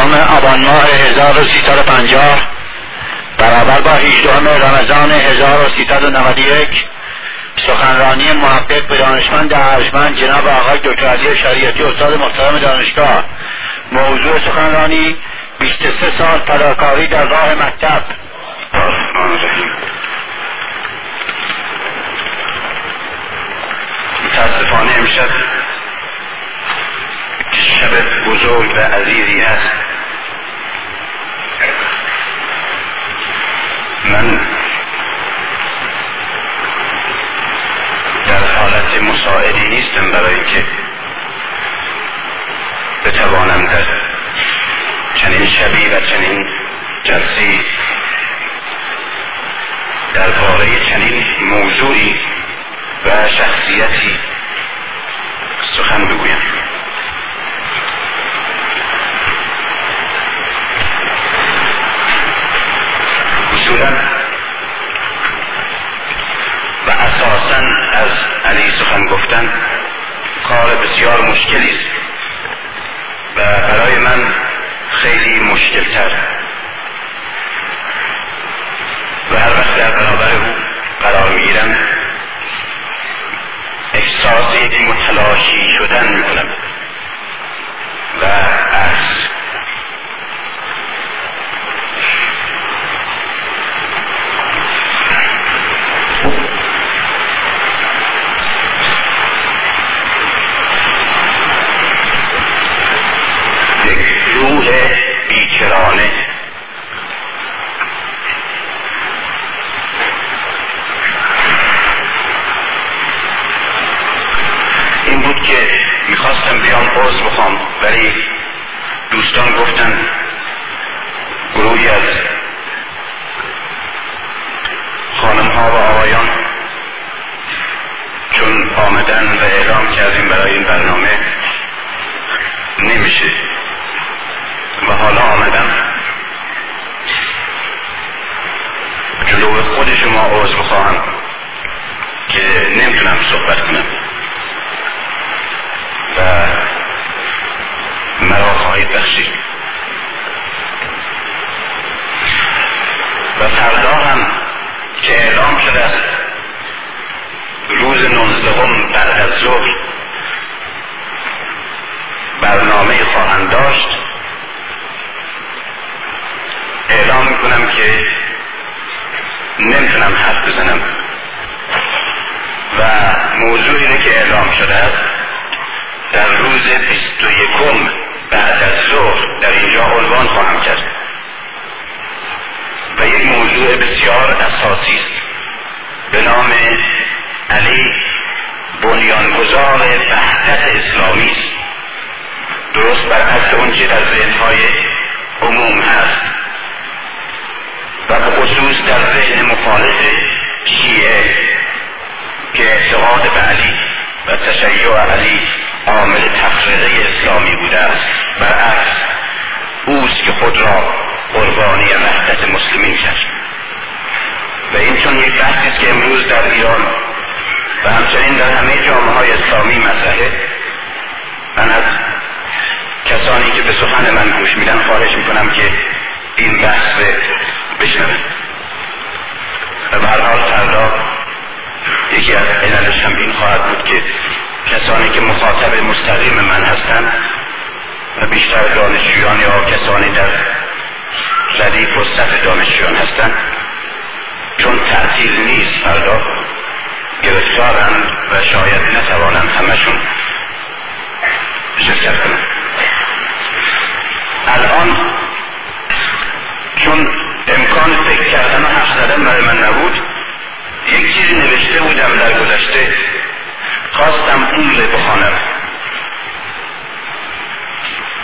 هفتم آبان ماه 1350 برابر با 18 رمضان 1391 سخنرانی محقق به دانشمند ارجمند جناب آقای دکتر علی شریعتی استاد محترم دانشگاه. موضوع سخنرانی 23 سال پداکاری در راه مکتب. متاسفانه امشب شب بزرگ و عزیزی هست. من در حالت مساعدی نیستم برای اینکه بتوانم در چنین شبی و چنین جلسی درباره چنین موضوعی و شخصیتی سخن بگویم. اصولا و اساسا از علی سخن گفتن کار بسیار مشکلی است. و برای من خیلی مشکلتر. و هر وقت در برابر او قرار می‌گیرم احساس متلاشی شدن می‌کنم. و بیکرانه این بود که می‌خواستم بیام عرض بخوام ولی دوستان گفتن گروهی از خانم ها و آقایان چون آمدن و اعلام کردیم برای این برنامه نمیشه و حالا آمدم جلو خود عرض بخواهم که نمی‌تونم صحبت کنم. و مرا خواهید بخشید. و فردا هم که اعلام شده است روز نوزدهم بعد از ظهر برنامه خواهند داشت. اعلام می‌کنم که نمی‌تونم حرف بزنم. و موضوعی رو که اعلام شده است در روز بیست و یکم بعد از ظهر در اینجا عنوان خواهم کرد. و یک موضوع بسیار اساسی است. به نام علی بنیانگذار وحدت اسلامی است. درست برعکس اونچه در ذهنهای عموم هست. و خصوص در ذهن مخالف شیعه که اعتقاد به علی و تشیع علی عامل تفرقه اسلامی بوده است. برعکس اوست که خود را قربانی وحدت مسلمین کرد. و این چون یک بحثی است که امروز در ایران و همچنین در همه جامعه های اسلامی مطرحه من از کسانی که به سخن من گوش میدن خواهش می‌کنم که این بحث بشنوه. و به هر حال فردا یکی از عللش هم این خواهد بود که کسانی که مخاطب مستقیم من هستند و بیشتر دانشجویان یا کسانی در ردیف و صف دانشجویان هستند چون تعطیل نیست فردا گرفتارند و شاید نتوانند همشون شرکت کنند الان چون امکان فکر کردن و حرف زدن برای من نبود. یک چیزی نوشته بودم در گذشته. خواستم اون رو بخوانم.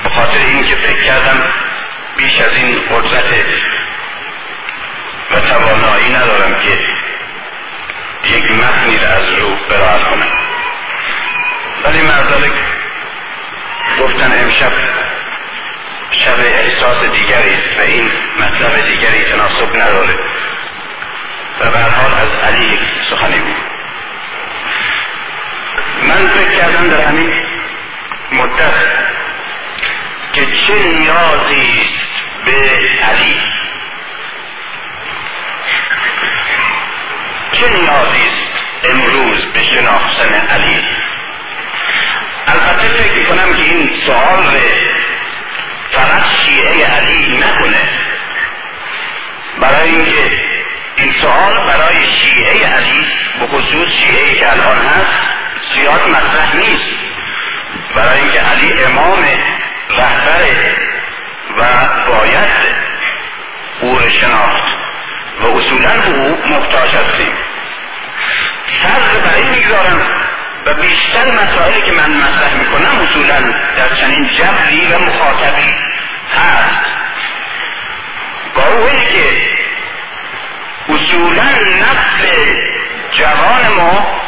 به خاطر این که فکر کردم بیش از این قدرت و توانایی ندارم که یک متنی را از رو برایت کنم. ولی مردالک گفتن امشب شب احساس دیگری است و این مطلب دیگری تناسب نداره. و به حال از علی سخنی بود. من فکر کردم در همین مدت که چه نیازی است به علی. چه نیازی است امروز به شناختن علی؟ البته فکر کنم که این سوال فقط شیعه علی نکنه. برای اینکه این سوال برای شیعه علی به خصوص شیعه که الان هست زیاد مطرح نیست. برای اینکه علی امام رهبر و باید او را شناخت و اصولا او محتاج هستیم. سر برای می‌گذارم. و بیشتر مسائلی که من مطرح می‌کنم اصولا در چنین جبری و مخاطبی هست. با که اصولا نفس جوان ما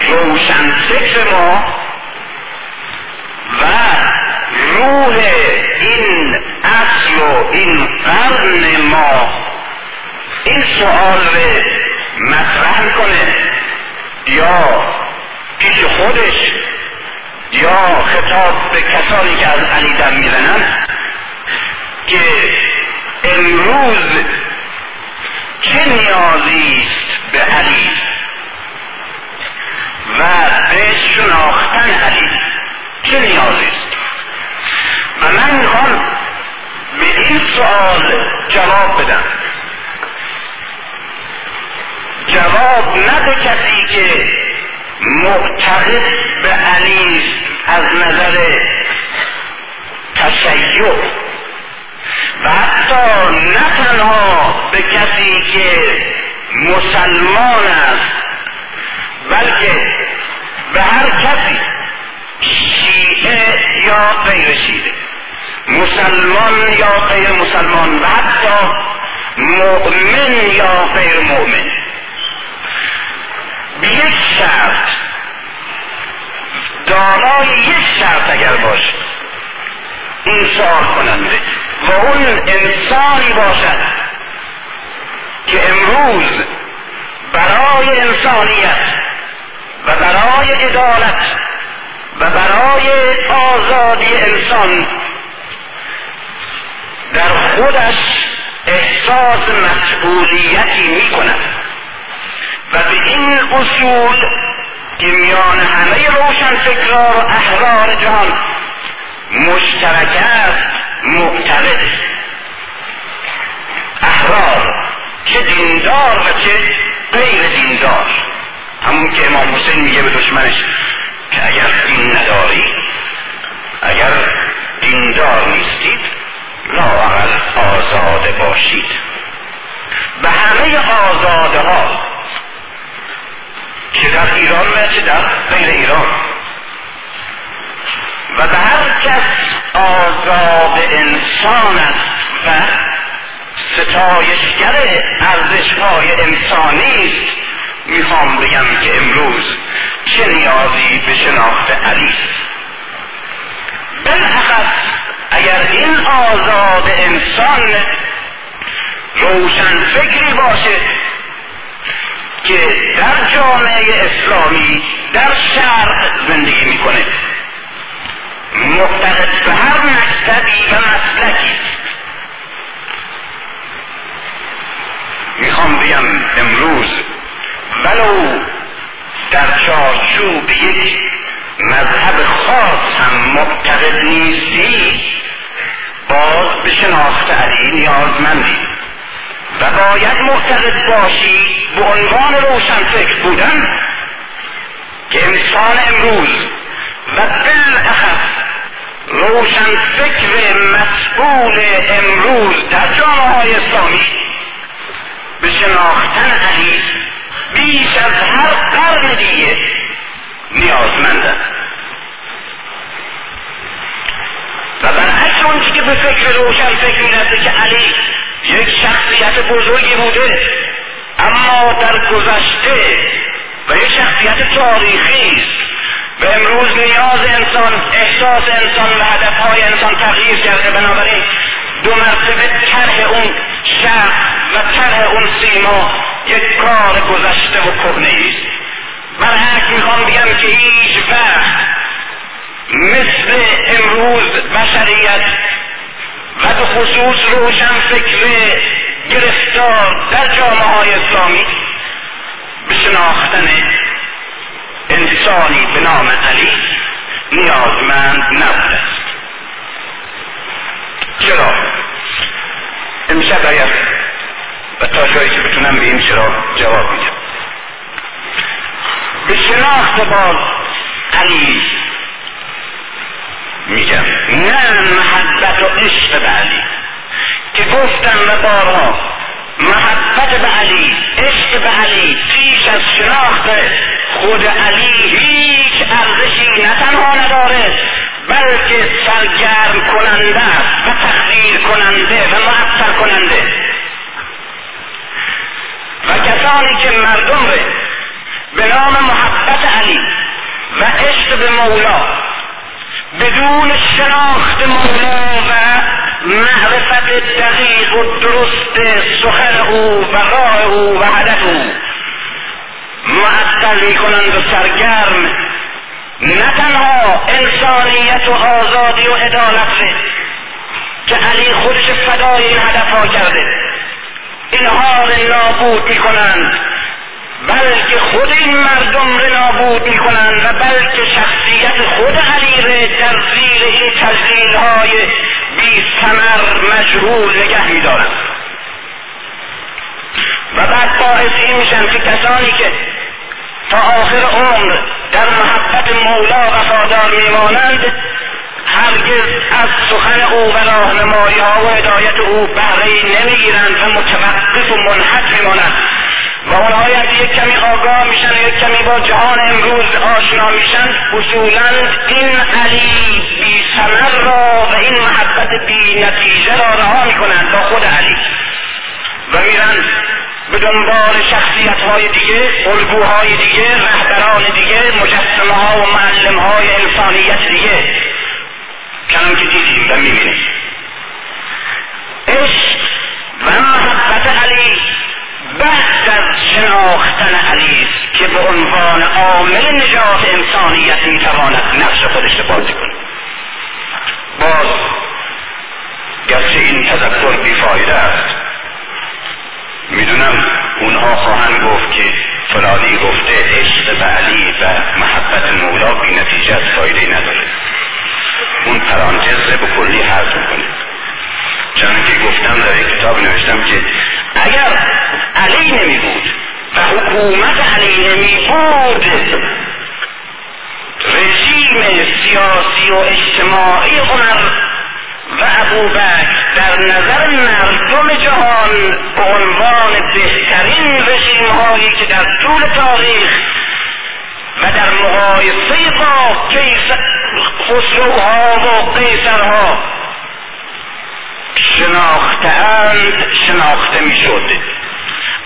روشن فکر ما و روح این اصل و این قرن ما این سوال رو مطرح می‌کنه. یا پیش خودش یا خطاب به کسانی که از علی دم می‌زنن که امروز چه نیازی است به علی و به شناختن علی؟ چه نیازی است؟ و من می‌خوام به این سوال جواب بدم. جواب نه کسی که معتقد به علی از نظر تشیع و حتی نه تنها به کسی که مسلمان است بلکه به هر کسی شیعه یا غیر شیعه مسلمان یا غیر مسلمان و حتی مؤمن یا غیر مؤمن. به یک شرط. دارای یک شرط اگر باشه این کننده و اون انسانی باشد که امروز برای انسانیت و برای عدالت و برای آزادی انسان در خودش احساس مسئولیتی می کند و به این اصول که میان همه روشن فکرار و احرار جهان مشترک است معتقد احرار چه دیندار و چه غیر دیندار. همون که امام حسین میگه به دشمنش که اگر دین نداری اگر دیندار نیستید لااقل آزاده باشید. به همه آزاده ها که در ایران و چه در غیر ایران. و به هر کس آزاد انسان است و ستایشگر ارزش های انسانی است. می‌خوام بگم که امروز چه نیازی به شناخت علی است. بالاخص اگر این آزاد انسان روشن فکری باشه که در جامعه اسلامی در شرق زندگی می‌کنه. معتقد به هر مکتبی و مسلکی. می‌خوام بگم امروز ولو در چارچوب یک مذهب خاص هم معتقد نیستی باز به شناخت علی نیازمندی. و باید معتقد باشی به عنوان روشن فکر بودن که انسان امروز و بالاخص روشن فکر مسئول امروز در جامعه های اسلامی به شناختن علی بیش از هر قرن دیگه نیازمندن و برعکس اون که به فکر روشن فکر می‌رسه که علی یک شخصیت بزرگی بوده اما در گذشته و یک شخصیت تاریخی است. و امروز نیاز انسان احساس انسان و هدفهای انسان تغییر کرده. بنابراین دو مرتبه طرح اون شخص و طرح اون سیما یک کار گذشته و کهنه است. برعکس می‌خوام بگم که هیچ وقت مثل امروز بشریت و به خصوص روشن فکر گرفتار در جامعه های اسلامی به شناختن انسانی به نام علی نیازمند نبوده است. چرا؟ امشب اگر و تا جایی که بتونم به این چرا جواب میدم. به شناخت باز علی میگم. نه محبت و عشق به علی. که گفتم و بارها محبت به علی عشق به علی پیش از شناخت خود علی هیچ ارزشی نه تنها نداره بلکه سرگرم کننده و تقدیر کننده و معطر کننده. و کسانی که مردم به نام محبت علی و عشق به مولا بدون شناخت مولا و معرفت دقیق و درست سخن او و راه او و هدف او. معطل می‌کنند و سرگرم نه تنها انسانیت و آزادی و عدالت که علی خودش فدای این هدف ها کرده اینها رو نابود می‌کنند. این مردم رو نابود می‌کنند و بلکه شخصیت خود علی رو در زیر این تجلیل های بی سمر مجهول نگه میدارند و بعد باعث این میشن که کسانی که تا آخر عمر در محبت مولا وفادار میمانند هرگز از سخن او و راهنمایی ها و هدایت او بهره نمی‌گیرند و متوقف و منحط میمانند. و اونها از یک کمی آگاه میشن یک کمی با جهان امروز آشنا میشن اصولا این علی بی سمر را و این محبت بی نتیجه را رها می‌کنند با خود علی. و میرن به دنبال شخصیت های دیگه الگوهای دیگه رهبران دیگه مجسمه ها و معلم های انسانیت دیگه. کنم که دیدیم و می‌بینیم. عشق و محبت علی بعد از شناختن علی که به عنوان عامل نجات انسانیت می‌تواند نفس خودش بازی کنه باز گرچه این تذکر بیفایده است می‌دونم اونها خواهند گفت که فلانی گفته عشق به علی و محبت مولا بی نتیجه از فایده نداره. اون پرانتز به کلی حرف می‌کنه. چون که گفتم در یک کتاب نوشتم که اگر علی نمی بود و حکومت علی نمی بود رژیم سیاسی و اجتماعی عمر و ابوبکر در نظر مردم جهان به عنوان بهترین رژیم هایی که در طول تاریخ و در مقایسه با خسروها و قیصرها شناختند شناخته می شد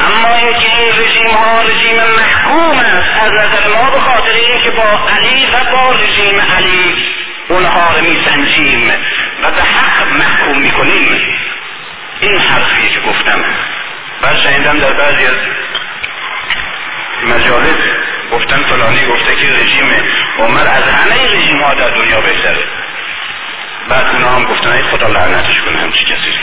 اما اینکه این رژیم ها رژیم محکوم است. از نظر ما به خاطر اینکه با علی و با رژیم علی اونها رو میسنجیم و به حق محکوم می‌کنیم. این حرفی که گفتم. و شنیدم در بعضی از مجالس گفتن فلانی گفته که رژیم عمر از همه رژیم ها در دنیا بهتره. بعد اونا هم گفتن ای خدا لعنتش کنه همچی کسی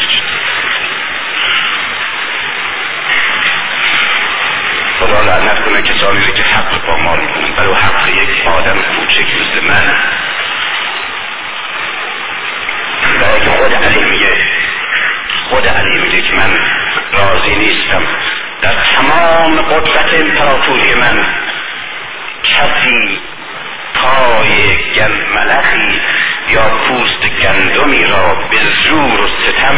خدا لعنت کنه کسانی که حق پامال می‌کنن. برای حق یک آدم کوچک مثل من. برای که خود علی میگه خود علی میگه که من راضی نیستم. در تمام قدرت امپراتوری من کسی پای گل ملخی یا پوست گندمی را به زور و ستم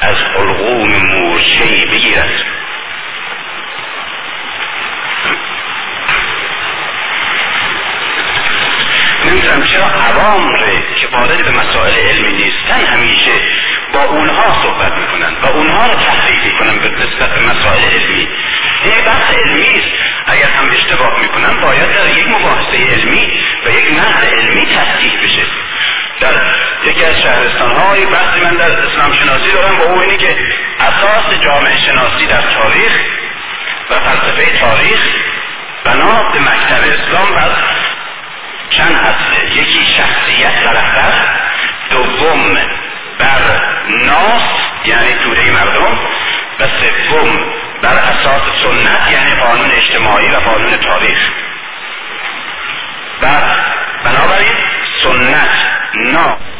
از القوم مورچهای بگیرد. نمی‌دونم چرا عوام که وارد به مسائل علمی نیستن همیشه با اونها صحبت می‌کنن و اونها رو تحریف می‌کنن به نسبت به مسائل علمی. این بحث علمی است. اگر هم اشتباه می‌کنن باید در یک مباحثه علمی و یک نهر علمی تصدیح بشه. در یکی از شهرستان های بحثی من در اسلام شناسی دارم با او اینی که اساس جامعه شناسی در تاریخ و فلسفه تاریخ بنا به مکتب اسلام از چند اصله یکی شخصیت در اول دوم بر ناس یعنی توده مردم و سوم بر اساس سنت یعنی قانون اجتماعی و قانون تاریخ. و بنابراین سنت No.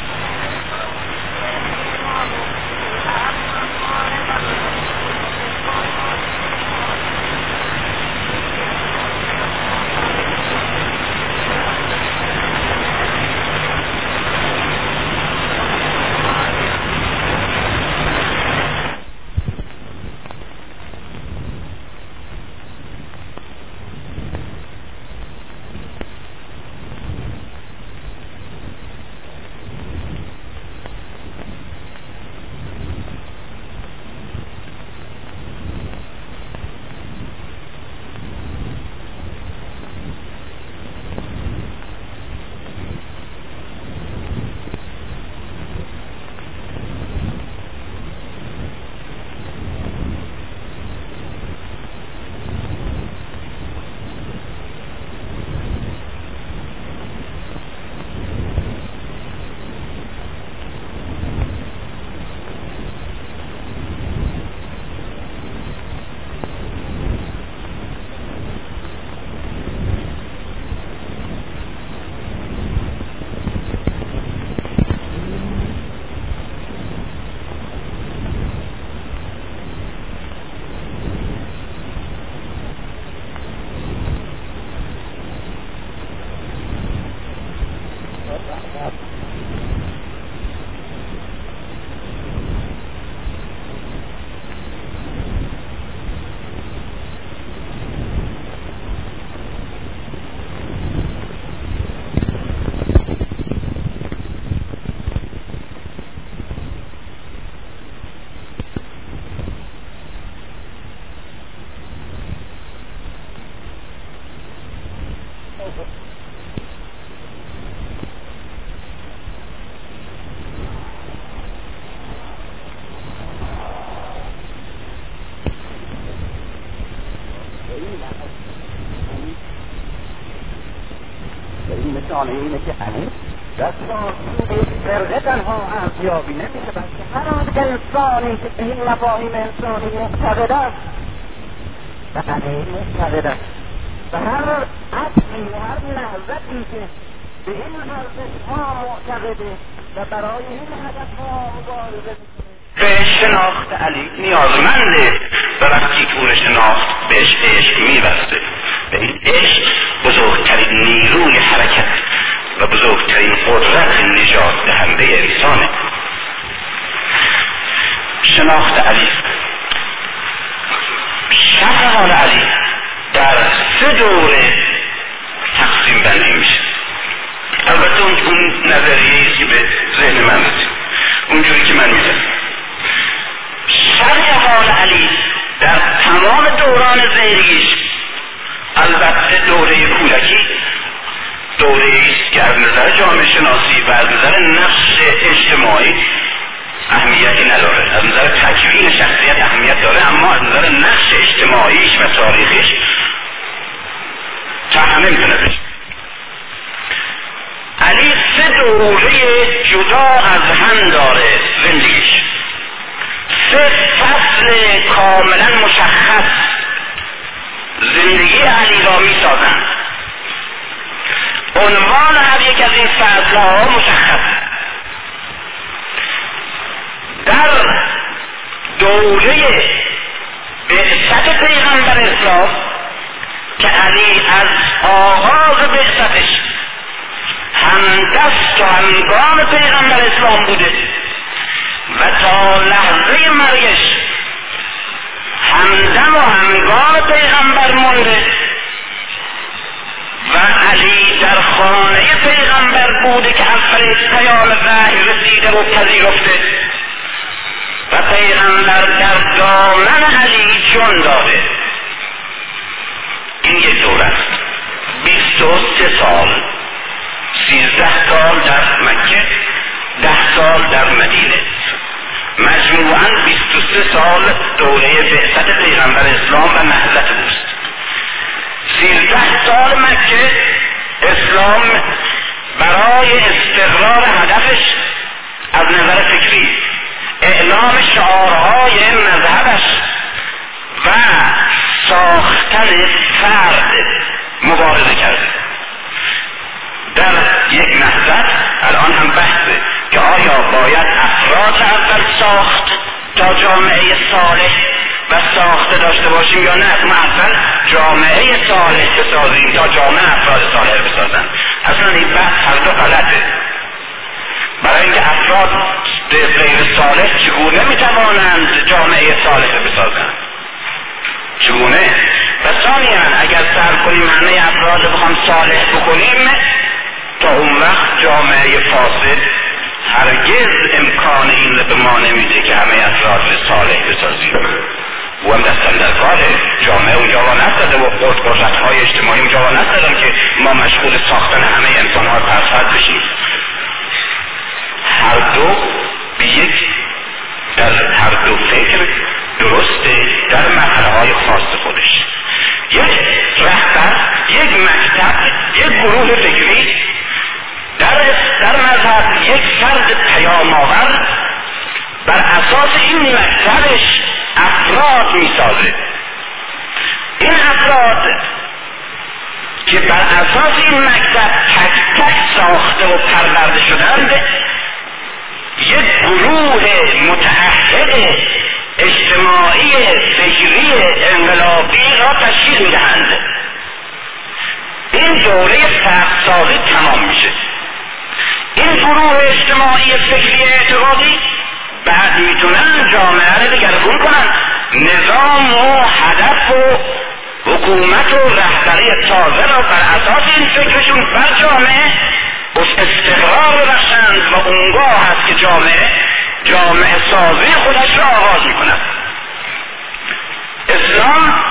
نشانه اینه که هنوز دستان فرقه تنها ارزیابی نمیشه بلکه هر انسانی که به این مفاهیم انسانی معتقد است بله معتقد است. و هر عطفی و هر لحظتی که به این ارزش معتقده و برای این هدف مبارزه به شناخت علی نیازمنده و وقتی که شناخت بهش عشق میبسته. به این عشق بزرگترین نیروی بزرگترین قدرت نجات دهنده انسانه شناخت علی. حال علی در سه دوره تقسیم بندی میشه. البته اون نظریه که به ذهن من رسید. اونجوری که من میدم حال علی در تمام دوران زیریش البته دوره کودکی دوره است که از نظر جامعه شناسی و از نظر نقش اجتماعی اهمیتی نداره از نظر تکوین شخصیت اهمیت داره اما از نظر نقش اجتماعیش و تاریخیش تحمل نمی‌تونه بشه. علی سه دوره جدا از هم داره زندگیش. سه فصل کاملا مشخص زندگی علی را می سازند عنوان هر یک از این فصلها مشخص. در دوره بعثت پیغمبر اسلام که علی از آغاز بعثتش همدست و همگام پیغمبر اسلام بوده و تا لحظه مرگش همدم و همگام پیغمبر مونده و علی در خانه پیغمبر بوده که اول پیام وحی رسیده و پذیرفته. و پیغمبر در دامن علی جون داده. این یک دور است. بیست و سه سال سیزده سال در مکه ده سال در مدینه. مجموعا سه سال دوره بعثت پیغمبر اسلام و نهضت اوست. سیزده سال مکه اسلام برای استقرار هدفش از نظر فکری اعلام شعارهای مذهبش شدن فرد مبارزه کرده. در یک نهضت الان هم بحثه که آیا باید افراد اول ساخت تا جامعه صالح و ساخته داشته باشیم یا نه؟ ما اول جامعه صالح بسازیم تا جامعه افراد صالح بسازن. اصلا این بحث هر دو غلطه. برای اینکه افراد غیر صالح چگونه می‌توانند جامعه صالح بسازند چگونه؟ و ثانیا اگر سر کنیم همه افراد بخوام صالح بکنیم تا اون وقت جامعه فاسد هرگز امکان این به ما نمیده که همه افراد صالح بسازیم. او هم دستن در کار جامعه اونجا را نستده و قدرت های اجتماعی اونجا را که ما مشغول ساختن همه انسان ها پرفرد بشیم. هر دو به یک در هر دو فکر درسته در مرحله های خاص خودش. یک رهبر یک مکتب یک گروه فکری در در مذهب یک فرد پیام آور بر اساس این مکتبش افراد می‌سازه این افراد که بر اساس این مکتب تک تک ساخته و پرورده شدند یک گروه متعهد اجتماعی فکری انقلابی را تشکیل می‌دهند. این دوره سازی تمام میشه. این گروه اجتماعی فکری اعتقادی بعد می‌تونن جامعه رو دگرگون کنن. نظام و هدف و حکومت و رهبری تازه را بر اساس این فکرشون بر جامعه استقرار ببخشند و اونگاه هست که جامعه جامعه سازی خودش را آغاز می‌کند. اسلام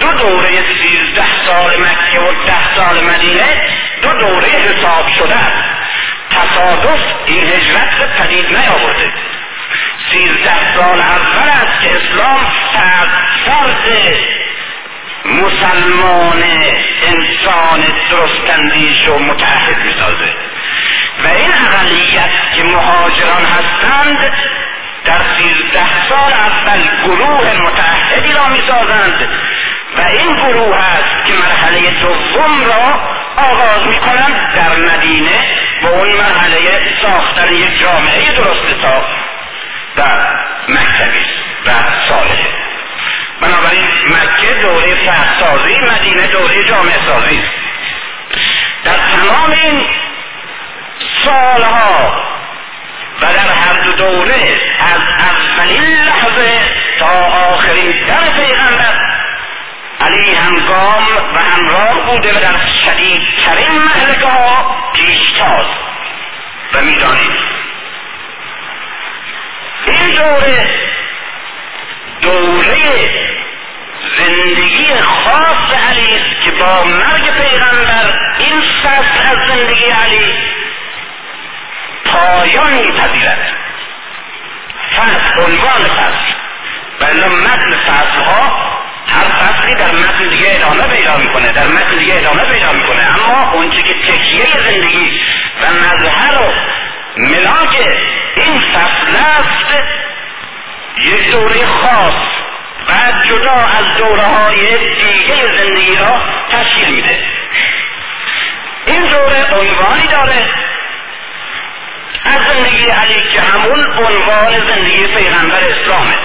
دو دوره سیزده سال مکه و ده سال مدینه دو دوره حساب شده تصادف این هجرت پدید نیاورده. سیزده سال اول است که اسلام فرد مسلمان انسان درستندیش و متحد می‌سازه. و این اقلیت که مهاجران هستند در سیزده سال اول گروه متحدی را می‌سازند و این گروه است که مرحله دوم را آغاز می‌کنند در مدینه و اون مرحله ساختن یک جامعه درست تا دوره جامعه سازی در تمام این سالها و در هر دو دوره از اولین لحظه تا آخرین در پیغمبر علی همگام و همراه بوده و در شدیدترین محلکه ها پیشتاز و می‌دانید این دوره دوره زندگی خاص علی است که با مرگ پیغمبر این فصل از زندگی علی پایان میپذیرد. فصل عنوان فصل و متن فصل ها هر فصلی در متن دیگه ادامه پیدا می‌کنه در متن دیگه ادامه پیدا می‌کنه. اما اونچه که تکیه زندگی و مظهر و ملاک این فصل است یک دوره خاص و جدا از دوره های دیگه زندگی را تشکیل میده. این دوره عنوانی داره از زندگی علی که همون عنوان زندگی پیغمبر اسلامه.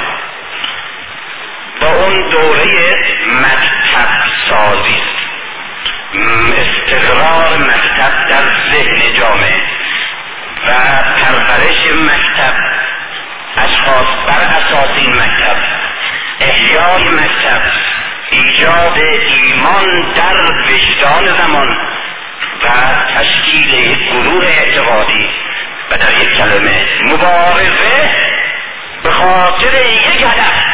با اون دوره مکتب سازی استقرار مکتب در ذهن جامعه و پرورش مکتب اشخاص بر اساس این مکتب احیای مکتب ایجاد ایمان در وجدان زمان و تشکیل یک گروه اعتقادی و در یک کلمه مبارزه به خاطر یک هدف.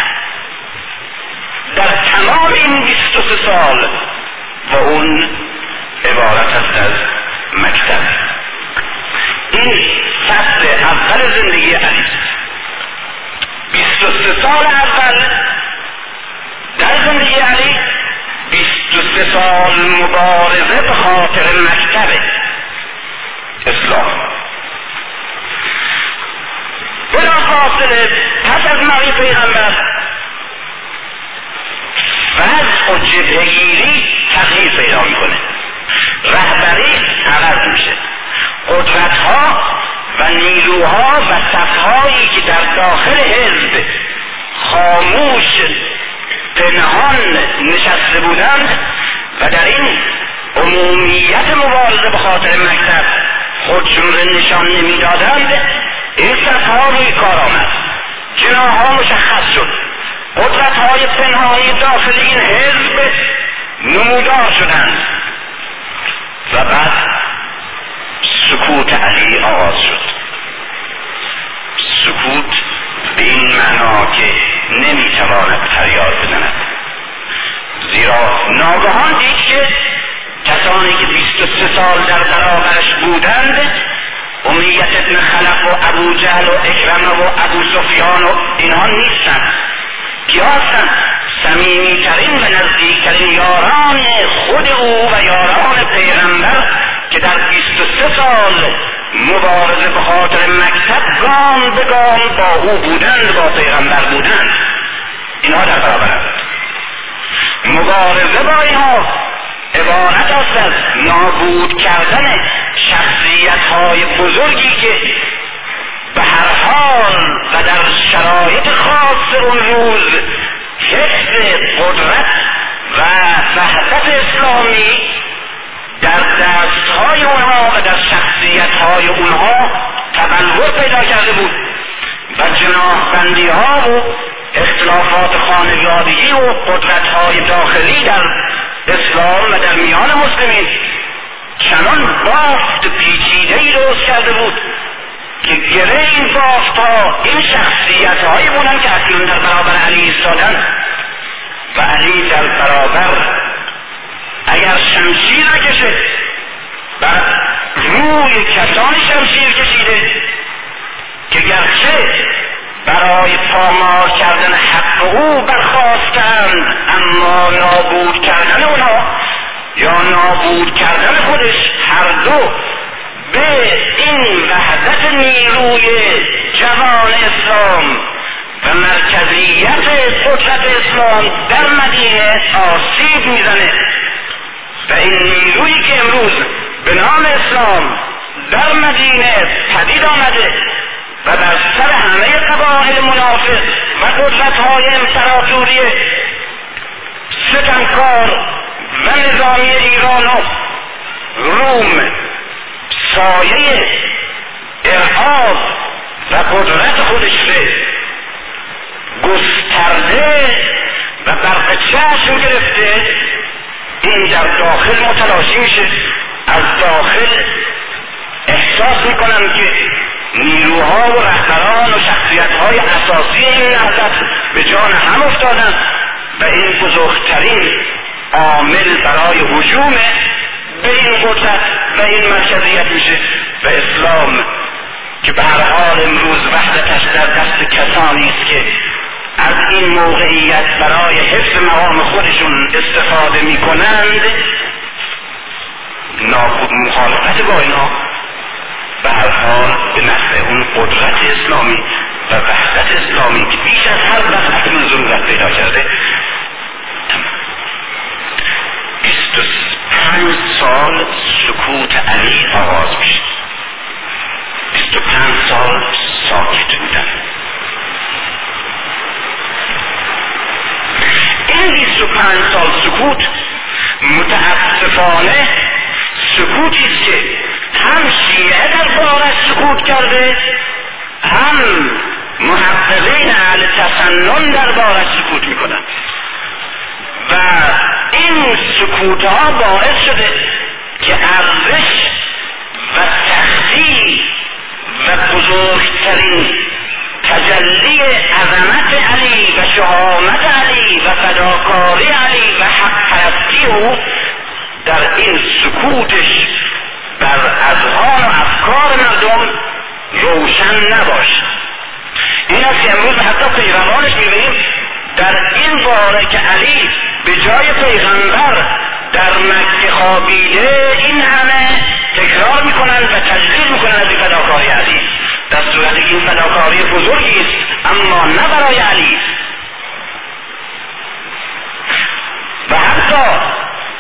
در تمام این 23 سال و اون عبارت است از مکتب. این فصل اول زندگی علی. بیست و سه سال اول. در زندگی علی بیست و سه سال مبارزه به خاطر مکتب اسلام. بلا فاصله پس از مرگ پیغمبر وضع و جبهگیری تغییر پیدا می‌کنه. رهبری عوض میشه. قدرت ها و نیروها و صفهایی که در داخل حزب خاموش پنهان نشسته بودند و در این عمومیت مبارزه به خاطر مکتب خودشون رو نشان نمی‌دادند این صفها روی کار آمد. جناها مشخص شد. قدرت های پنهانی داخل این حزب نمودار شدند. و بعد سکوت علی آغاز شد. سکوت به این معنا که نمی‌تواند فریاد بزند. زیرا ناگهان دید که کسانی که بیست و سه سال در برابرش بودند امیت ابن خلق و ابو جهل و اکرمه و ابو سفیان و اینها نیستند. کیا هستند سمیمیترین و نزدیکترین یاران خود او و یاران پیغمبر که در بیست و سه سال مبارزه به خاطر مکتب گام به گام با او بودند با پیغمبر بودند. اینها در برابرند مبارزه با اینها عبارت است از نابود کردن شخصیت های بزرگی که به هر حال و در شرایط خاص اون روز حفظ قدرت و وحدت اسلامی در دستهای اونها و در شخصیت های اونها تبلور پیدا کرده بود و جناح بندی ها و اختلافات خانوادگی و قدرت های داخلی در اسلام و در میان مسلمین چنان بافت پیچیده ای درست کرده بود که گره این بافت ها این شخصیت هایی بودن که اکنون در برابر علی ایستادن و علی در برابر اگر شمشیر نکشه. و روی کسانی شمشیر کشیده. که گرچه برای پامال کردن حق او برخواستند اما نابود کردن اونها یا نابود کردن خودش هر دو به این وحدت نیروی جوان اسلام و مرکزیت قدرت اسلام در مدینه آسیب می‌زنه. و این نیرویی که امروز به نام اسلام در مدینه پدید آمده و در سر همه قبایل منافق و قدرت های امپراتوری ستمکار و نظامی ایران و روم سایه ارهاب و قدرت خودش به گسترده و برق چشم گرفته این در داخل متلاشی میشه. از داخل احساس می‌کنم که نیروها و رهبران و شخصیت های اساسی این نهضت به جان هم افتادن و این بزرگترین عامل برای حجوم به این قدرت و این مرکزیت میشه و اسلام که به هر حال امروز وحدتش در دست کسانی است که از این موقعیت برای حفظ مقام خودشون استفاده می‌کنند مخالفت با اینا به هر حال به نفع اون قدرت اسلامی و وحدت اسلامی که بیش از هر وقت اکنون ضرورت پیدا کرده. بیست و پنج سال سکوت علی آغاز میشه بیست و پنج سال ساکت بودن. این بیست و پنج سال سکوت متاسفانه سکوتی است که هم شیعه در بارش سکوت کرده هم محققین اهل تسنن در بارش سکوت می‌کنند. و این سکوت ها باعث شده که ارزش و تختی و بزرگترین تجلی عظمت علی و شهامت علی و فداکاری علی و حق پرستی او در این سکوتش بر اذهان و افکار مردم روشن نباشد این است که امروز حتی پیغمبرش می‌بینیم در این باره که علی به جای پیغمبر در مکه خوابیده این همه تکرار می‌کنند و تجلیل می‌کنند از این فداکاری علی در صورتی که این فداکاری بزرگی است اما نه برای علی. و حتی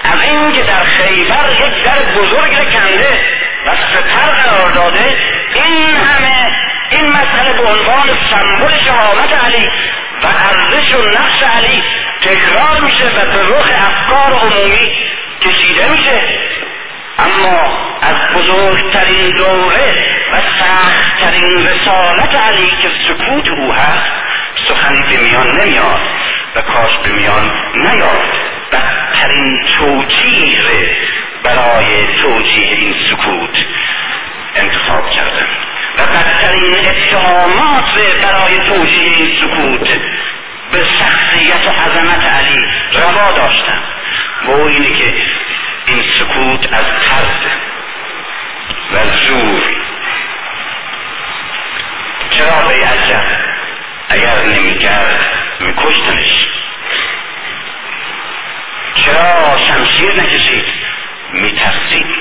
از اینکه در خیبر یک در بزرگ کنده و سپر قرار داده این همه این مسئله به عنوان سمبل شهامت علی و ارزش و نقش علی تکرار میشه و به رخ افکار عمومی کشیده میشه. اما از بزرگترین دوره و سختترین رسالت علی که سکوت او هست سخنی به میان نمیاد و کاش به میان نیاد. بدترین توجیه برای توجیه این سکوت انتخاب کردن. و بدترین اتهامات برای توجیه این سکوت به شخصیت و عظمت علی روا داشتن. و اینه که این سکوت از ترس و زور. چرا به عجب؟ اگر نمی‌کرد میکشتنش. چرا شمشیر نکشید؟ میترسید.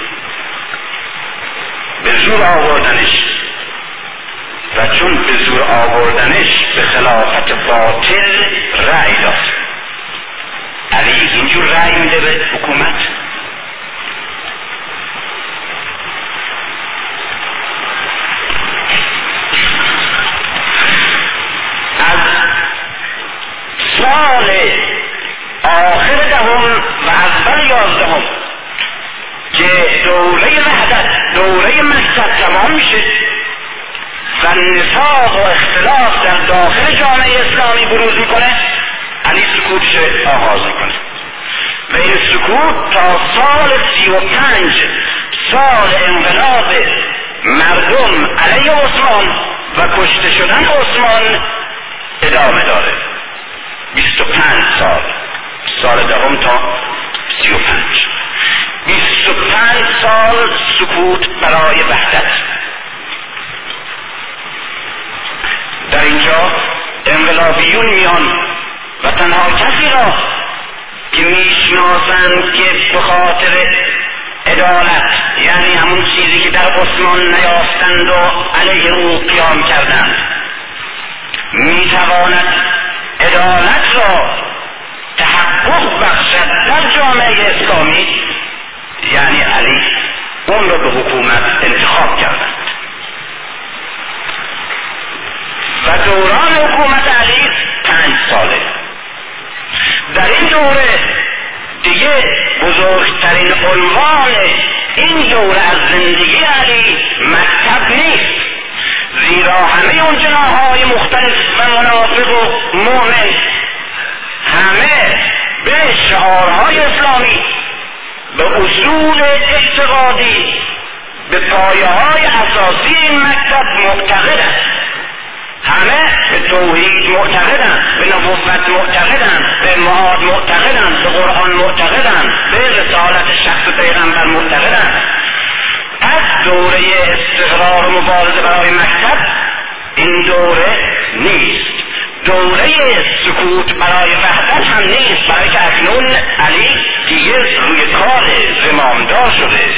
به زور آوردنش. و چون به زور آوردنش به خلافت باطل رأی داد. علی اینجور رأی میده به حکومت؟ از سال آخر دهم و اول یازدهم که دوره وحدت دوره مکتب تمام میشه و نفاق و اختلاف در داخل جامعه اسلامی بروز می‌کنه. علی سکوتش آغاز می‌کنه. و این سکوت تا سال سی و پنج سال انقلاب مردم علیه عثمان و کشته شدن عثمان ادامه داره. بیست و پنج سال. سال دهم تا سی و پنج. بیست و پنج سال سکوت برای وحدت. در اینجا انقلابیون میان و تنها کسی را که می‌شناسند که به خاطر عدالت یعنی همون چیزی که در عثمان نیافتند و علیه او قیام کردند. می‌تواند عدالت را تحقق بخشد در جامعه اسلامی یعنی علی اون را به حکومت انتخاب کردند. و دوران حکومت علی پنج ساله. در این دوره دیگه بزرگترین عنوان این دوره از زندگی علی مکتب نیست. زیرا همه اون جناهای مختلف و منافق و مؤمن همه به شعارهای اسلامی به اصول اعتقادی به پایه های اساسی این مکتب معتقدند. همه به توحید معتقدن به نبوت معتقدن به معاد معتقدن به قرآن معتقدن به رسالت شخص پیغمبر معتقدن از دوره استقرار و مبارزه برای مکتب این دوره نیست. دوره سکوت برای وحدت هم نیست برای که اکنون علی دیگه روی کار زمامدار شده.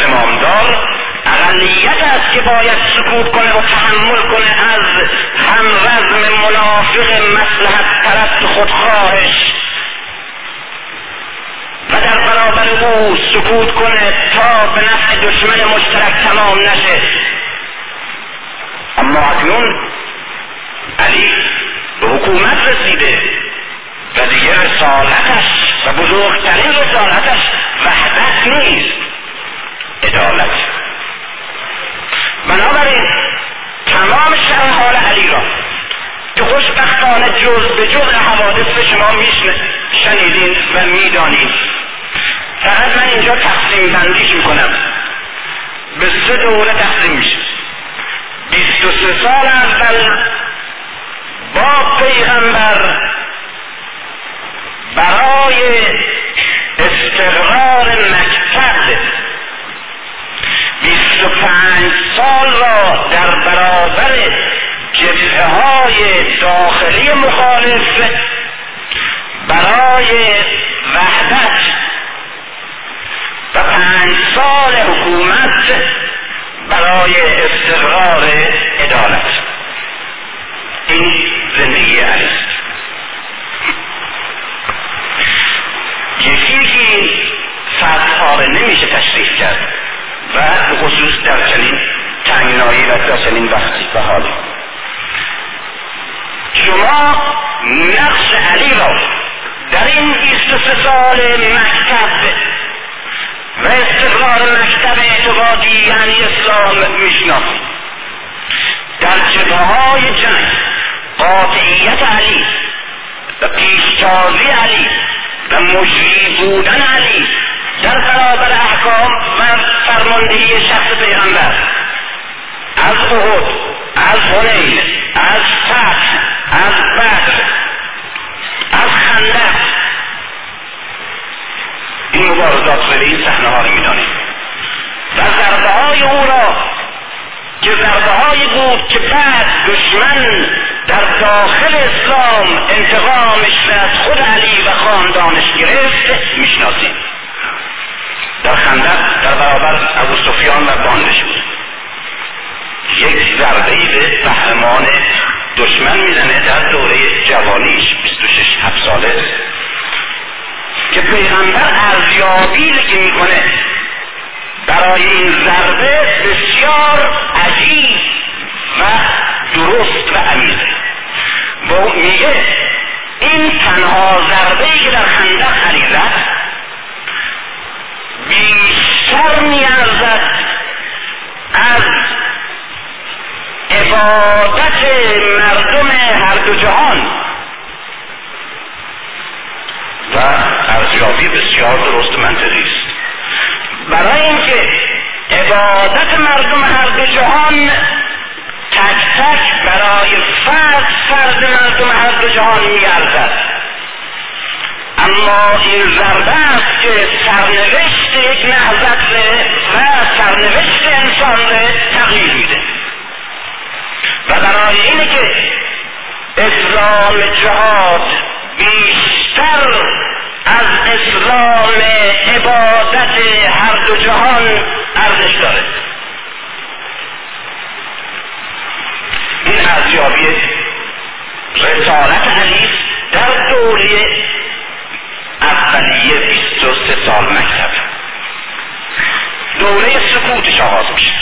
زمامدار اقلیت است که باید سکوت کنه و تحمل کنه از هم رزم منافق مسلحت پرست خودخواهش. و در برابر او سکوت کنه تا به نفع دشمن مشترک تمام نشه. اما اکنون علی به حکومت رسیده و دیگه رسالتش و بزرگترین رسالتش وحدت نیست عدالت بنابراین تمام را. که خوشبختانه جز به جز حوادث به شما میشنه شنیدین و می‌دانید فقط من اینجا تقسیم بندیش می‌کنم به سه دوره تقسیم میشه. بیست و سه سال اول با پیغمبر برای استقرار مکتب بیست و پنج سال را در برابر جبهه های داخلی مخالف برای وحدت و پنج سال حکومت برای استقرار عدالت این زندگی است. یکی که صدها نمیشه تشریح کرد و خصوص در چنین تنگنایی و در چنین وقتی و حالی شما نقش علی را در این 23 سال مکتب و استقرار مکتب اعتقادی یعنی اسلام می‌شناسید در جبه های جنگ قاطعیت علی و پیشتازی علی و مجری بودن علی در برابر احکام و فرماندهی شخص پیغمبر از احد از حنین از فتح از بدر از خندق این مبارزات و این صحنه ها رو می‌دانیم. و ضربه های او را که ضربه هایی بود که بعد دشمن در داخل اسلام انتقامش را از خود علی و خاندانش گرفت می‌شناسیم. در خندق در برابر ابو سفیان و باندش بود. یک ضربه به قهرمان دشمن می‌زنه در دوره جوانیش 26 هفت ساله. که پیغمبر ارزیابی که می‌کنه. برای این ضربه بسیار عجیب و درست و عمیق. و میگه این تنها ضربه که در خندق علی بیشتر میارزد از عبادت مردم هر دو جهان. و ارزیابی بسیار درست منطقی است. برای اینکه عبادت مردم هر دو جهان تک تک برای فرد فرد مردم هر دو جهان میارزد اما این ضربه است که سرنوشت یک نهضت و سرنوشت انسان تغییر میده. و برای اینه که اسلام جهاد بیشتر از اسلام عبادت هر دو جهان ارزش داره. این ارزیابی رسالت علی در دوره اولیه 23 سال مکتب. دوره سکوتش آغاز میشه.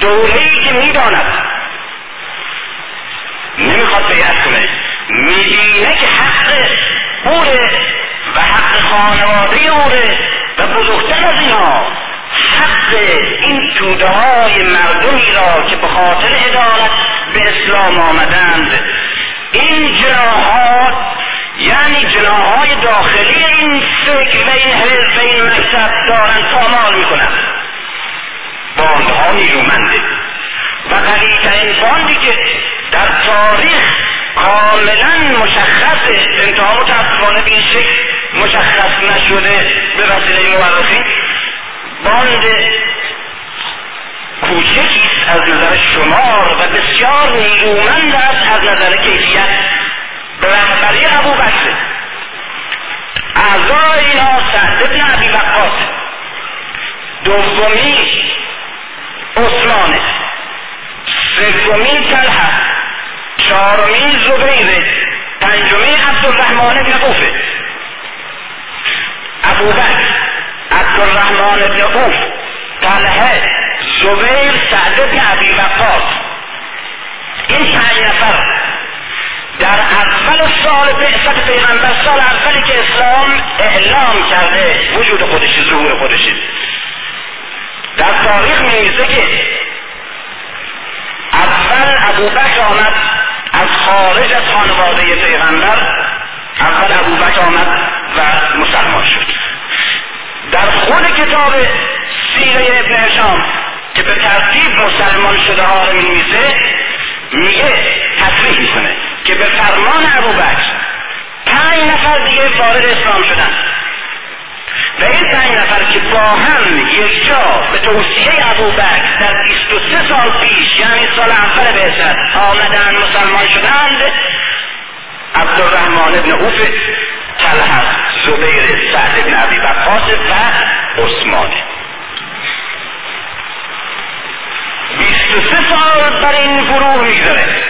دوره ای که می‌داند نمی‌خواد بیعت کنه. میدینه که حق اوره و حق خانواده اوره و بزرگتر از اینها. حق این توده های مردمی را که به خاطر ادارت به اسلام آمدند. این جناحات یعنی جناهای داخلی این فکر و این حزب و این مکتب دارن پامال می‌کنن. باندها نیرومنده. و قویترین باندی که در تاریخ کاملا مشخصه انتها متاسفانه به این شکل مشخص نشده به وسیله مورخین باند کوچکی از نظر شمار و بسیار نیرومند است از نظر کیفیت. به رهبری ابو بکر اعضای اینا سعد ابن ابی وقاص دومی عثمانه سومی طلحه زبیره پنجمی عبدالرحمن بن عوفه ابوبکر عبدالرحمن بن عوف. طلحه زبیر سعد بن ابی وقاص. این پنج نفر در اول سال بعثت پیغمبر سال اولی که اسلام اعلام کرده وجود خودش ظهور خودش. در تاریخ میمیزه که اول ابوبکر آمد از خارج از خانواده پیغمبر اول ابوبکر آمد و مسلمان شد. در خود کتاب سیره ابن هشام که به ترتیب مسلمان شده ها رو میمیزه میگه تصریح می‌کنه که به فرمان ابوبکر پنج نفر دیگه وارد اسلام شدن. و این پنج نفر که با هم یک جا به توصیه ابوبکر در 23 سال پیش یعنی سال اول بعثت آمدن مسلمان شدند عبدالرحمن ابن عوف طلحه زبیر سعد ابن ابی وقاص و عثمانه 23 سال بر این گروه میگذره.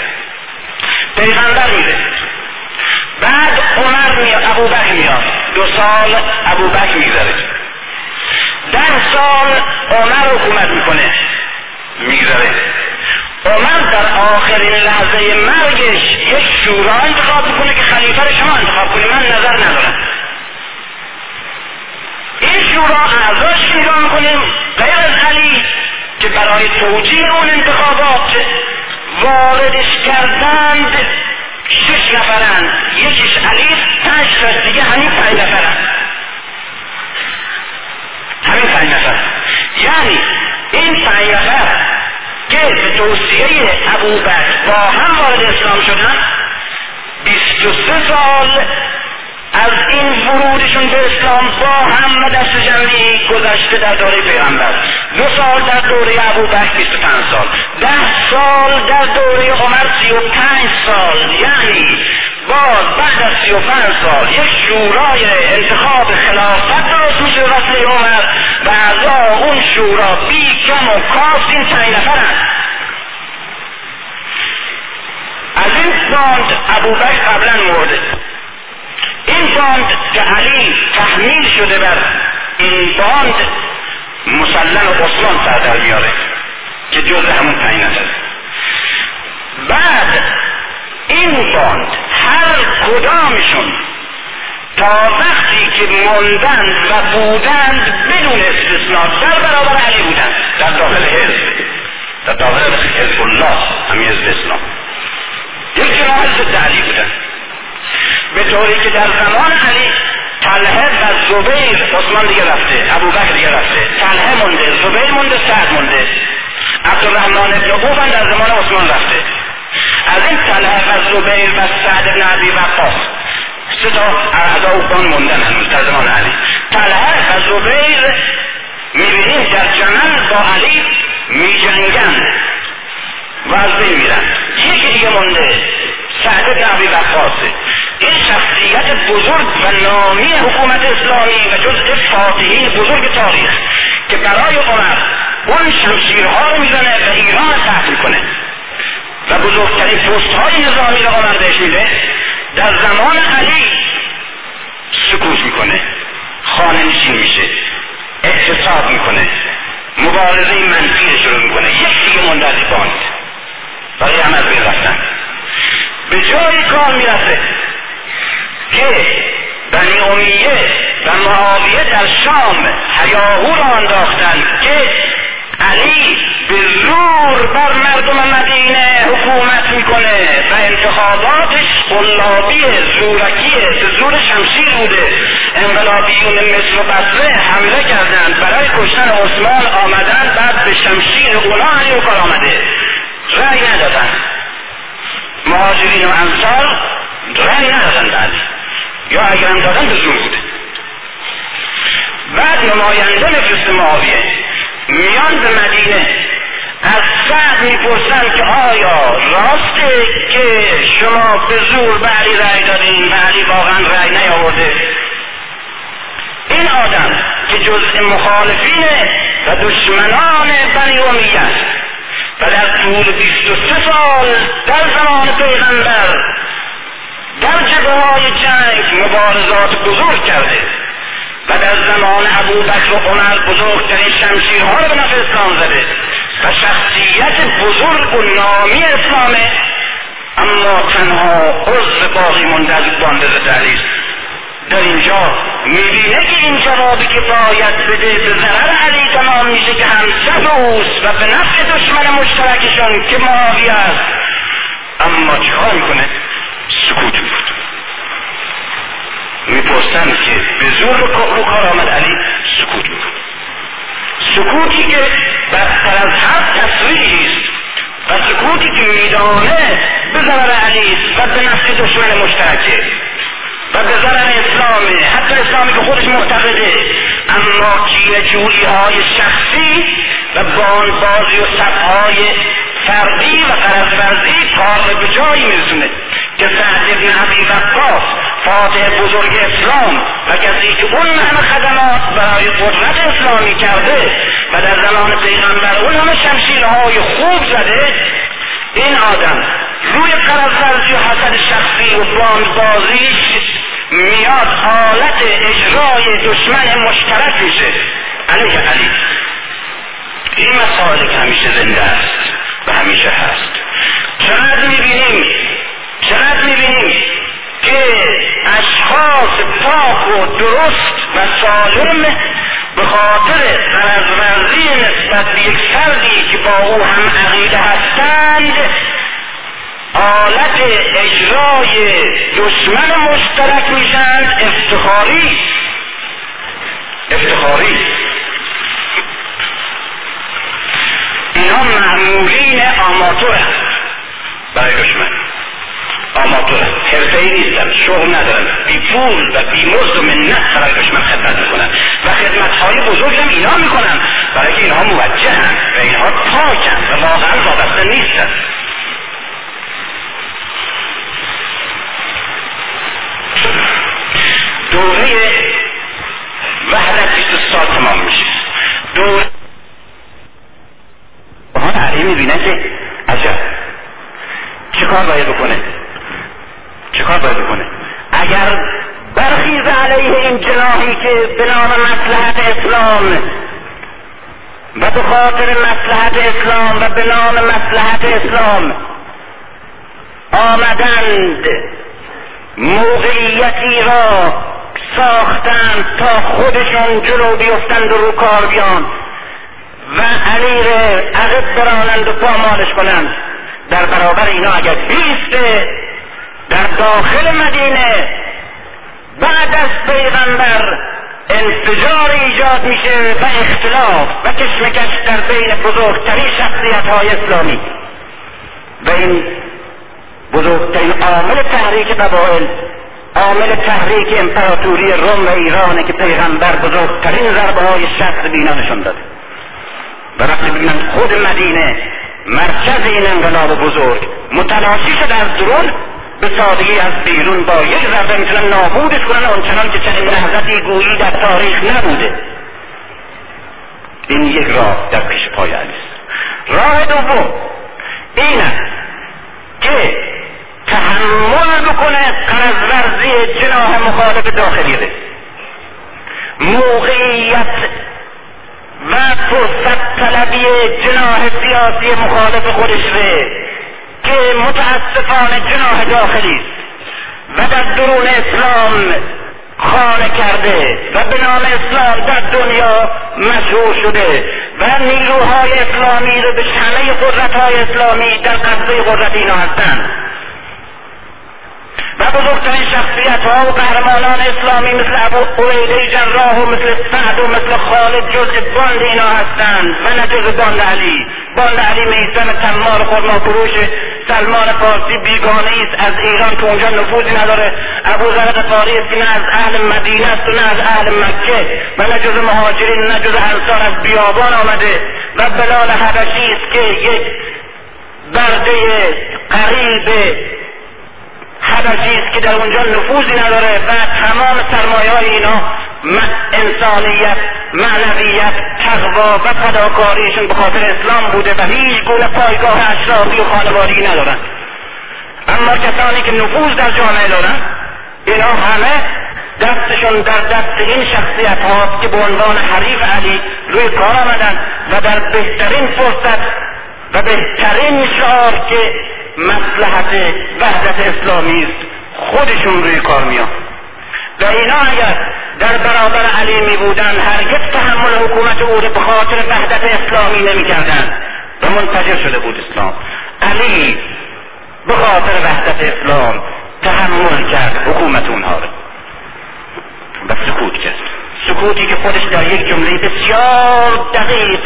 پیغمبر میره. بعد عمر میاد ابو بکر میاد. دو سال ابو بکر میگذره. ده سال عمر حکومت می‌کنه میگذره. عمر در آخرین لحظه مرگش یک شورا انتخاب می‌کنه که خلیفه شما انتخاب کنی. من نظر ندارم. این شورا اعضاش نگاه می‌کنیم غیر از علی که برای توجیه اون انتخابات واردش کردند شش نفرند یکیش علی پنج تا دیگه همین پنج نفرند همین پنج نفر. یعنی این پنج نفر که به توصیه ابوبکر با هم وارد اسلام شدن بیست و سه سال از این ورودشون به اسلام با هم و دست جمعی گذشته در دوره پیغمبر. دو سال در دوره ابوبکر بیست و پنج سال. ده سال در دوره عمر سی و پنج سال یعنی باز بعد از سی و سال یک شورای انتخاب خلافت درست میشه وصل عمر و اعضا اون شورا بی کم و کاست این پنج نفرن از این باند ابوبکر قبلا مرده. این باند که علی تحمیل شده بر این باند مسلم عثمان سر در میاره که جز همون پنج نفر. بعد این باند هر کدامشون تا وقتی که موندند و بودند بدون استثناء در برابر علی بودند. در داخل حزب. در داخل حزب الله همین حزب اسلام یک ضد علی بودند. به طوری که در زمان علی طلحه و زبیر عثمان دیگه رفته ابوبکر دیگه رفته طلحه مونده زبیر مونده سعد مونده عبدالرحمن ابن عوف در زمان عثمان رفته. از این و زبیر و سعد بن ابی وقاص؟ سه تا و بان موندن هنوز در زمان علی طلحه و زبیر می‌بینیم در جمل با علی میجنگن و از بین میرن. یکی دیگه مونده سعد بن ابی وقاصه این شخصیت بزرگ و نامی حکومت اسلامی و جزء فاتحین بزرگ تاریخ که برای عمر اون شمشیرها رو می‌زنه و ایران تحت می‌کنه. و بزرگترین پست های نظامی رو بهش میده در زمان علی سکوت می‌کنه خانه نشین میشه؟ احتساب می‌کنه مبارزه منفی شروع می‌کنه یک دیگه منده از باند برای هم از به جای کار می‌رسه که بنی امیه و معاویه در شام هیاهو را انداختند که علی به زور بر مردم مدینه حکومت می‌کنه و انتخاباتش قلابی زورکی به زور شمشیر بوده. انقلابیون مصر و بصره حمله کردند. برای کشتن عثمان آمدن بعد به شمشیر اونا علی و کار آمده. رأی ندادن. مهاجرین و انصار رأی ندادن بعد. یا اگر هم دادن به زور بوده بعد نماینده نفرست معاویه میان به مدینه. از سعد می‌پرسن که آیا راسته که شما به زور به علی رأی دادین؟ و علی واقعا رأی نیاورده. این آدم که جزء مخالفین و دشمنان بنی امیه است. و در طول بیست و سه سال در زمان پیغمبر در جبه های جنگ مبارزات بزرگ کرده. و در زمان ابو بکر و عمر بزرگترین شمشیرها رو به نفع اسلام زده و شخصیت بزرگ و نامی اسلامه. اما تنها عضو باقی مونده از باند ضد در اینجا می‌بینه که این جوابی که باید بده به ضرر علی تمام میشه که همسر اوست و به نفع دشمن مشترکشان که معاویه است. اما چیکار می‌کنه؟ سکوت می‌کنه. می‌پرسن که به زور رو کار آمد علی. سکوت می‌کنه سکوتی که بدتر از هر تصویری است و سکوتی که میدانه به ضرر علی و به نفع دشمن مشترکه و به ضرر اسلامه. حتی اسلامی که خودش معتقده. اما جویی های شخصی و بازی و سبهای فردی و قرض فرضی کار به جایی میرسونه که سعد ابن عبی وقاص فاتح بزرگ اسلام و کسی که اون همه خدمات برای قدرت اسلامی کرده و در زمان پیغمبر اون همه شمشیرهای خوب زده این آدم روی قرض فرضی و حسد شخصی و بازیش میاد حالت اجرای دشمن مشترک میشه. علیه علی. این مسائل که همیشه زنده است و همیشه هست. چقدر می‌بینیم؟ چقدر می‌بینیم؟ که اشخاص پاک و درست و سالم به خاطر غرضورزی نسبت به یک فردی که با او هم عقیده هستند حالت اجرای دشمن مشترک میشن افتخاری افتخاری. اینا معمولین آماتورن برای دشمن. آماتورن حرفه ای نیستن شغل ندارن بی پول و بی مزد و منت برای دشمن خدمت می‌کنن و خدمت های بزرگ هم اینا می‌کنن برای که اینها موجهن و اینها پاکن و واقعا وابسته نیستن دوره وحدت 20 سال تمام میشه. دوره ها علی می‌بینه که عجب. چه کار باید بکنه؟ چه کار باید بکنه؟ اگر برخیز علیه این جناحی که به نام مسلحت اسلام و به خاطر مسلحت اسلام و به نام مسلحت اسلام آمدند موقعیتی را ساختند تا خودشون جلو بیفتند و رو کار بیان و علی را عقب برانند و پامالش کنند. در برابر اینا اگر بیسته در داخل مدینه بعد از پیغمبر انفجار ایجاد میشه و اختلاف و کشمکش در بین بزرگترین شخصیت های اسلامی. و این بزرگترین عامل تحریک قبایل عامل تحریک امپراتوری روم و ایرانه که پیغمبر بزرگترین ضربه های شخص بینا نشون داده. و وقتی ببینن خود مدینه مرکز این انقلاب بزرگ متلاشی شده از درون به سادگی از بیرون با یک ضربه می‌تونن نابودش کنن آنچنان که چنین نهضتی گویی در تاریخ نبوده. این یک راه در پیش پای علیست راه دوم این است که تحمل بکنه قرضورزی جناح مخالف داخلی ده موقعیت و فرصت طلبی جناح سیاسی مخالف خودش ره که متاسفانه جناح داخلی است و در درون اسلام خانه کرده و به نام اسلام در دنیا مشهور شده و نیروهای اسلامی رو به همه قدرت های اسلامی در قبضه قدرت اینا هستند. و بزرگترین شخصیت ها و قهرمانان اسلامی مثل ابو عبیده جراح و مثل سعد و مثل خالد جزء باند اینا هستند. و نه جزء باند علی. باند علی میسم تمار خورما فروش سلمان فارسی بیگانه است. از ایران که اونجا نفوذی نداره. ابو ذر غفاری است که نه از اهل مدینه است و نه از اهل مکه و نه جز مهاجرین نه جز انصار از بیابان آمده. و بلال حبشی است که یک برده قریب حبشی است که در اونجا نفوذی نداره و تمام سرمایه های اینا انسانیت معنویت تقوا و فداکاریشون به خاطر اسلام بوده و هیچ گونه پایگاه اشرافی و خانوادگی ندارن. اما کسانی که نفوذ در جامعه دارن اینا همه دستشون در دست این شخصیت هاست که به عنوان حریف علی روی کار آمدن و در بهترین فرصت و بهترین شعار که مسلحت وحدت اسلامی است خودشون روی کار میان. و اینا اگر در برابر علی می بودن هرگز تحمل حکومت او به خاطر وحدت اسلامی نمی کردن و منتجر شده بود اسلام. علی به خاطر وحدت اسلام تحمل کرد حکومت اونها رو و سکوت کرد. سکوتی که خودش در یک جمله بسیار دقیق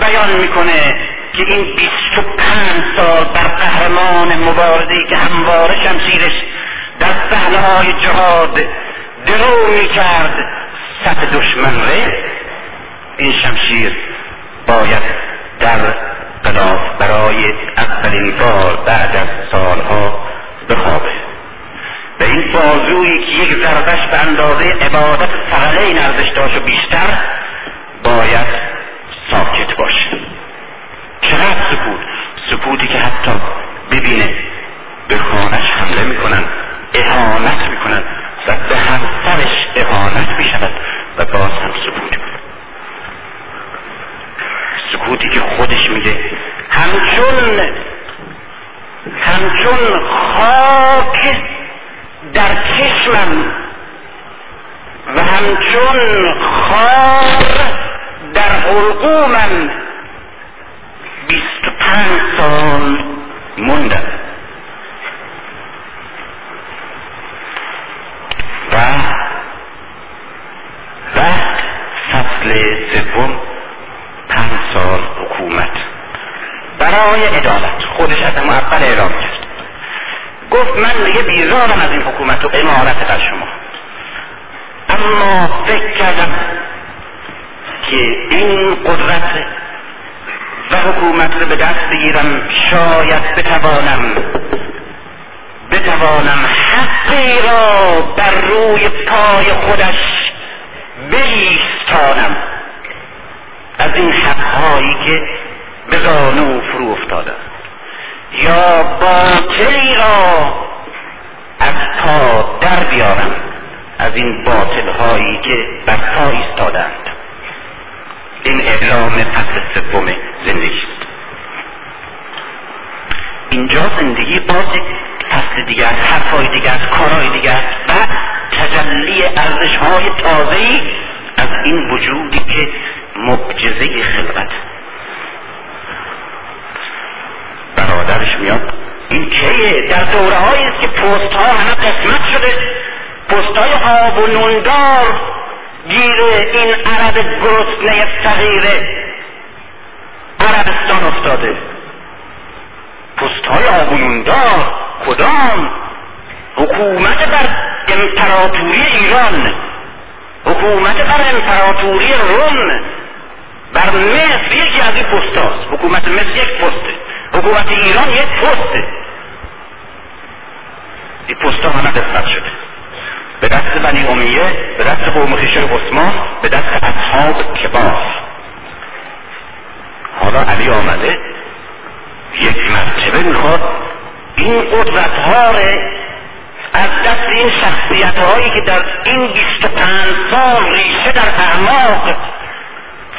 بیان می‌کنه که این بیست و پنج سال بر قهرمان مبارزی که همواره شمشیرش در صحنه جهاد درو می کرد. صف دشمن ره این شمشیر باید در قلاف برای اولین بار بعد از سالها بخوابه. و این بازویی که یک ضربش به اندازه عبادت این ارزش داشت و بیشتر باید ساکت باشه. چقدر سکوت سکوتی که حتی ببینه به خانش حمله می‌کنن اهانت می‌کنن و به همسرش اهانت می‌شود و باز هم سکوت سکوتی که خودش میگه همچون همچون خاک در چشمم و همچون خار در حلقومم بیست پنج سال موندم. و بعد فصل سوم پنج سال حکومت. برای عدالت خودش از اول اعلام کرد. گفت من دیگه بیزارم از این حکومت و امارت بر شما. اما فکر کردم که این قدرت و حکومت رو به دست بگیرم. شاید بتوانم. بتوانم حقی را بر روی پای خودش بیستانم از این حقهایی که به زانو فرو افتادم. یا باطلی را از پا در بیارم. از این باطل هایی که بر پا ایستادند. این اعلام فصل سوم زندگی. است اینجا زندگی باز فصل دیگر حرفهای دیگر کارهای دیگر و تجلی ارزش های تازه از این وجودی که معجزه خلقت برادرش میاد این کیه؟ در دوره است که پست ها همه قسمت شده پست های آب و نوندار گیر این عرب گرسنه صغیر عربستان افتاده. پست های آب و نوندار کدام؟ حکومت بر امپراتوری ایران. حکومت بر امپراتوری روم. بر مصر یکی از این پست هاست حکومت مصر یک پسته حکومت ایران یک پسته این پست ها همه قسمت شده. به دست بنی امیه به دست قوم خیشه عثمان به دست اصحاب کبار. حالا علی آمده یک مرتبه می‌خواد این قدرت ها از دست این شخصیت هایی که در این بیست و پنج سال ریشه در اعماق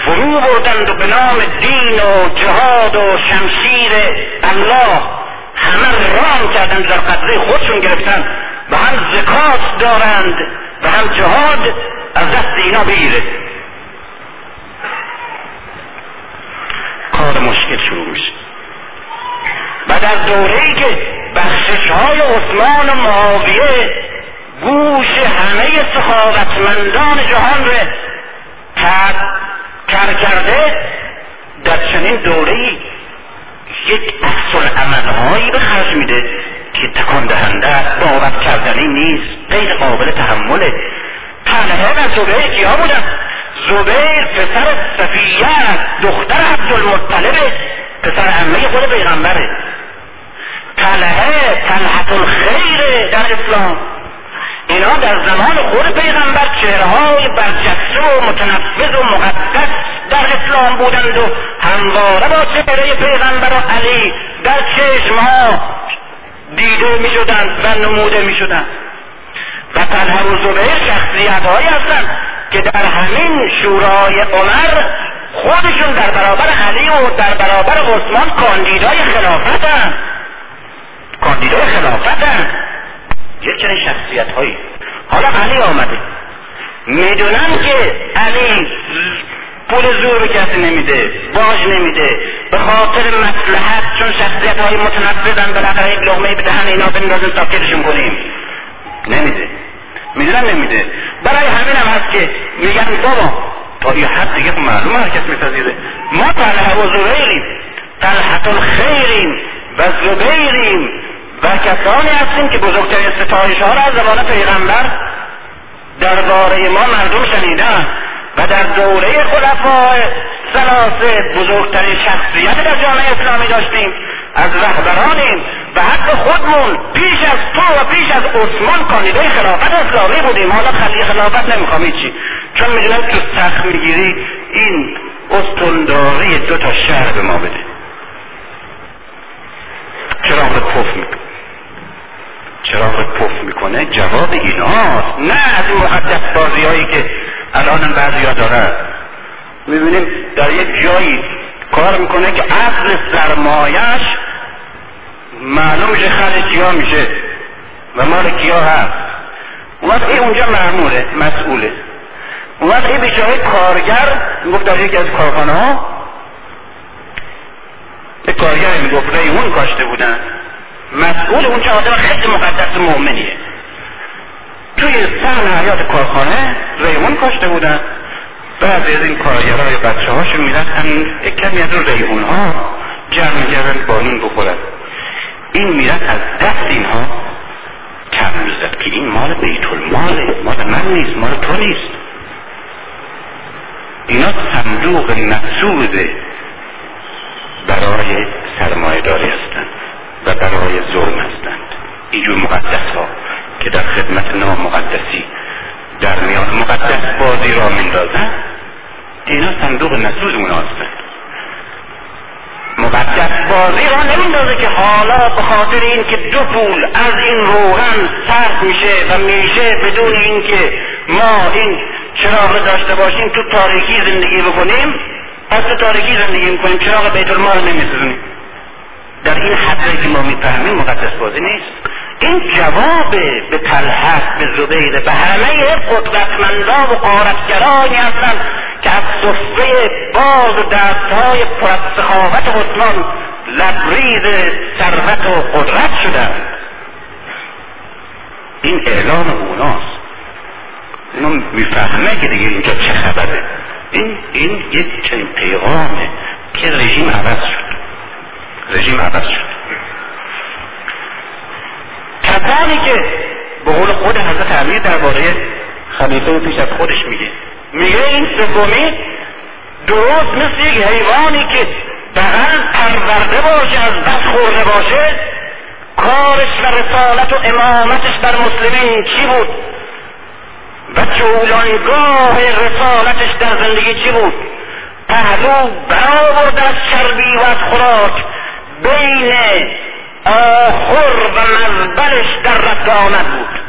فرو بردند و به نام دین و جهاد و شمشیر الله همه رام کردند در قدره خودشون گرفتن. هم زکات دارند و هم جهاد از دست اینا بگیره کار مشکل شروع میشه. و در دوره ای که بخشش های عثمان و معاویه گوش همه سخاوتمندان جهان را کر کرده در چنین دوره یک عمل هایی به خرج میده. که تکان دهنده باور کردنی نیست. غیر قابل تحمله. طلحه و زبیر کیا بودن؟ زبیر پسر صفیه دختر عبدالمطلب پسر عمه خود پیغمبره. طلحه طلحت الخیر در اسلام. اینا در زمان خود پیغمبر چهرهای برجسته و متنفذ و مقدس در اسلام بودند و همواره با چهره پیغمبر و علی در چشمها دیده می شدند و نموده می شدند و طلحه و زبیر شخصیت هایی هستند که در همین شورای عمر خودشون در برابر علی و در برابر عثمان کاندیدای خلافت کاندیدای خلافت یک چنین شخصیت هایی حالا علی آمده. می‌دونن که علی پول زور به کسی نمیده باج نمیده. به خاطر مسلحت چون شخصیت های متنفذن بالاخره یک لغمه به دهن اینا بندازن تاکیدشون کنیم. نمیده. می‌دونن نمیده. برای همین هم هست که میگن بابا تا یه حد دیگه معلوم هر کس میپذیره ما طلحه و زبیریم طلحت الخیریم و زبیریم و کسانی هستیم که بزرگترین ستایش ها را از زبان پیغمبر درباره ما مردم شنیدن. و در دوره خلفای سلاسه بزرگترین شخصیت در جامعه اسلامی داشتیم. از رهبرانیم و حق خودمون پیش از تو و پیش از عثمان کاندیدای خلافت اسلامی بودیم. حالا خلی خلافت نمی‌خوام چی چون می‌دونم تو سخت می‌گیری این استنداری دو تا شهر به ما بده. چراغ پف می‌کنه چراغ پف می‌کنه؟ جواب ایناست. نه از این مقدس بازی هایی که الان بعضی ها دارن می‌بینیم در یک جایی کار می‌کنه که اصل سرمایش معلوم میشه خرید کیا میشه و مال کیا هست. اون وقت این اونجا معموله مسئوله. اون وقت این بیچاره کارگر می‌گفت در یکی از کارخانه ها یک کارگر می‌گفت ریمون کاشته بودن. مسئول اونجا آدم خیلی مقدس مؤمنیه. توی سن حیات کارخانه ریمون کاشته بودن. بعد از این کارگرهای بچه هاشون می‌رفتن یک کمی از اون ها جمع می‌کردن با این بخورن. این می‌رفت از دست اینها. کم می‌زد که این مال بیت الماله مال من نیست مال تو نیست. اینا صندوق نسود برای سرمایه داری هستند و برای ظلم هستند. اینجور مقدس ها که در خدمت نامقدسی در میان مقدس بازی را میندازن اینا صندوق نسود اونا هستند مقدس بازی را نمیندازه که حالا به خاطر این که دو پول از این روغن صرف میشه و میشه بدون اینکه ما این چراغ داشته باشیم تو تاریکی زندگی بکنیم پس تو تاریکی زندگی می‌کنیم چراغ بیت المال نمیسوزونیم. در این حد که ما می‌فهمیم مقدس بازی نیست. این جواب به تلحق به زبیر به همه قدرتمندا و قارتگرانی هستند که از صفه باز دستهای پر از سخاوت عثمان لبریز ثروت و قدرت شدند. این اعلام اوناست. اینو می‌فهمه که دیگه اینجا چه خبره. این این یک چنین پیغامه که رژیم عوض شد رژیم عوض شد کسانی که به قول خود حضرت امیر درباره خلیفه پیش از خودش میگه. میگه این سومی درست مثل یک حیوانی که بغل پرورده باشه از بس خورده باشه کارش و رسالت و امامتش بر مسلمین چی بود؟ و جولانگاه رسالتش در زندگی چی بود؟ پهلو برآورد از چربی و از خوراک بین آخر و مزبلش در رد بود.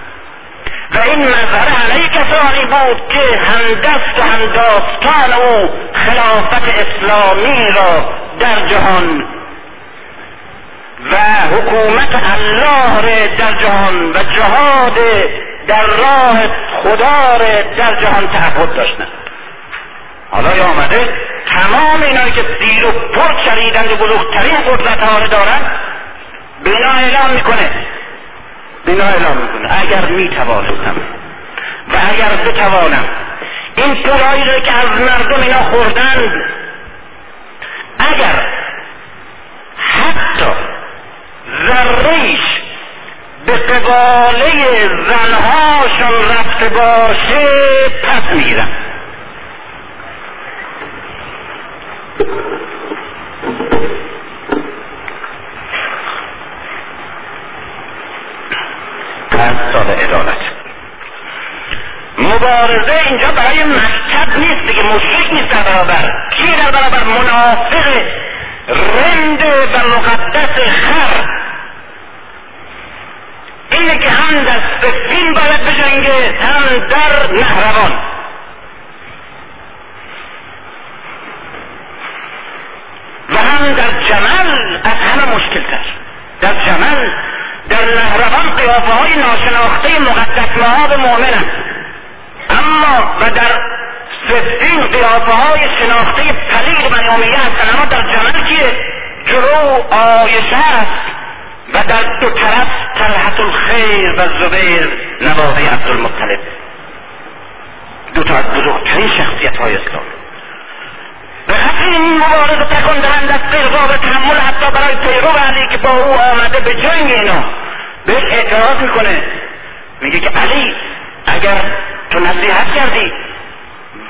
و این مظهر علیه کسانی بود که همدست و همداستان او خلافت اسلامی را در جهان و حکومت الله را در جهان و جهاد در راه خدا را در جهان تعهد داشتند حالا آمده تمام اینایی که دیر و پر چریدند و بزرگترین قدرت ها دارند به اینا اعلام می‌کنه. اینا اعلام می‌کنه. اگر می‌توانستم و اگر بتوانم این پولهایی رو که از مردم اینا خوردند اگر حتی ذریش به قباله زنهاشون رفته باشه پس می‌گیرم. پنج سال عدالت. مبارزه اینجا برای مشهد نیست دیگه مشرک نیست در برابر. کی در برابر؟ منافق رند و مقدس خر. اینه که هم در سفین باید بجنگه هم در نهروان. و هم در جمل از همه مشکلتر. در جمل در نهروان قیافه های ناشناخته مقدس مهاب مؤمنند اما و در سفین قیافه های شناخته پلید بنی امیه هستند اما در جمل که جلو آیشه است و در دو طرف طلحت الخیر و زبیر نواده عبدالمطلب. دو تا از بزرگترین شخصیت های اسلام. به خاطر این مبارزه تکان دهند از قرباب تحمل حتی برای پیرو علی که با او آمده به جنگ اینا. بهش اعتراض می‌کنه. میگه که علی اگر تو نصیحت کردی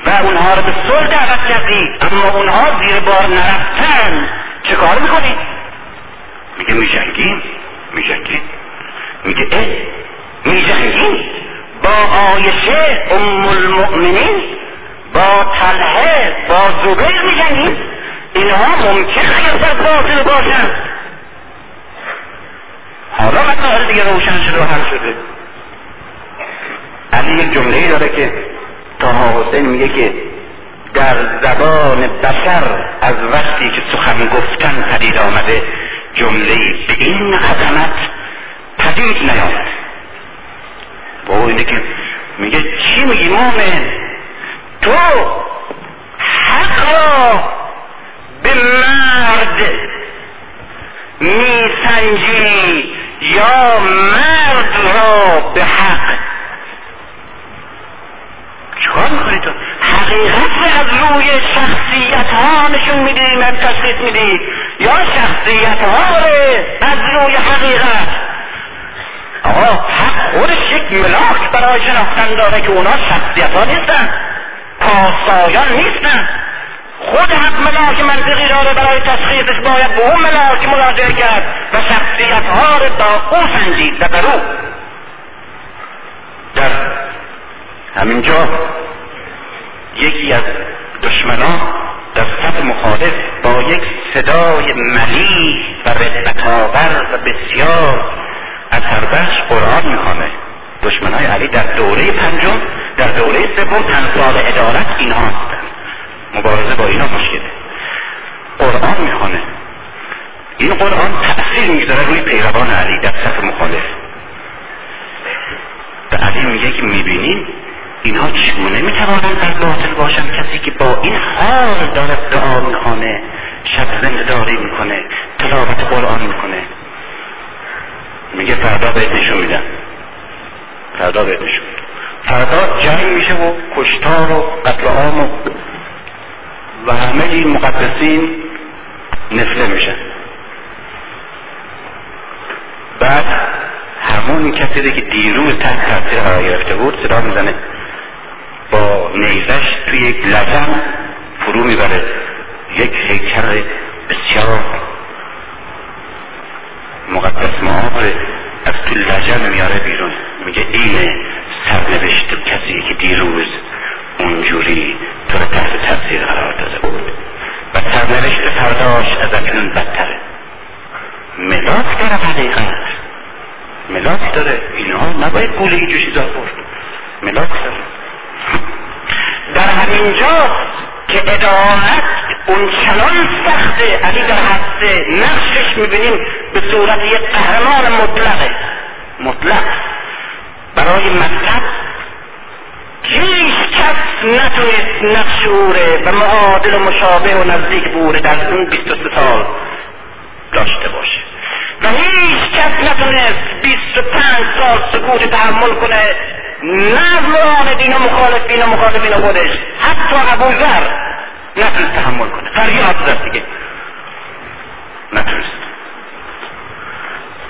و اونها رو به صلح دعوت کردی اما اونها زیر بار نرفتن چه کار می‌کنی؟ میگه میجنگیم میجنگیم. میگه اه میجنگیم. با آیشه ام المؤمنین با تلهه با زبیر میجنگیم. اینها ممکن اگر در باطل باشن. حالا مسائل دیگه روشن شده و حل شده. علی یک جمله داره که تا حسین میگه که در زبان بشر از وقتی که سخن گفتن پدید آمده جمله به این عظمت پدید نیامد. با اینه که میگه چی میگی مومن تو حق را به مرد میسنجی. یا مرد را به حق. چیکار می‌کنی تو؟ حقیقت از روی شخصیت ها نشون میدی من تشخیص میدی. یا شخصیت ها از روی حقیقت. آقا حق خودش یک ملاک برای شناختن داره که اونا شخصیت ها نیستن. پاسایان نیستن. خود حق ملاک منطقی داره برای تشخیصش باید به اون ملاک مراجعه کرد و شخصیت ها رو با او سنجید و بر او. در همینجا یکی از دشمنان در صف مخالف با یک صدای ملیح و رقبتآور و بسیار اثربخش قرآن می‌خوانه. دشمنای علی در دوره پنجم در دوره سوم تنصال عدالت اینها هستند مبارزه با اینا مشکله قرآن می‌خوانه این قرآن تأثیر می‌گذاره روی پیروان علی در صف مخالف. به علی میگه که می‌بینین اینها چگونه می‌توانند در باطل باشند؟ کسی که با این حال دارد دعا می‌خوانه شب زندهداری می‌کنه تلاوت قرآن می‌کنه. میگه فردا بهت نشون میدم. فردا بهت نشون فردا جنگ میشه و کشتار و قتل عام و و همه این مقدسین نفله میشن. بعد همون کسی که دیروز تحت تاثیر قرار گرفته بود صدا می‌زنه. با نیزش توی یک لجن فرو می‌بره. یک هیکل بسیار مقدس معاب از تو لجن میاره بیرون. میگه اینه سرنوشت کسی که دیروز اونجوری تو رو تحت تاثیر قرار داده بود. و سرنوشت فرداش از اکنون بدتره. ملاک داره حقیقت ملاک داره. اینها نباید گوله اینجور چیزا برد. ملاک داره. در همین جا که ادالت اون چنان سخته. علی در حد نقشش می‌بینیم به صورت یک قهرمان مطلقه. مطلق. برای مکتب هیچ کس نتونست نقش اوره و معادل و مشابه و نزدیک بوره در اون 23 سال داشته باشه. و هیچ کس نتونست 25 سال سکوت تحمل کنه نه معاندین و مخالفین و مخالفین خودش حتی ابو ذر نتونست تحمل کنه. فریاد زد دیگه. نتونست.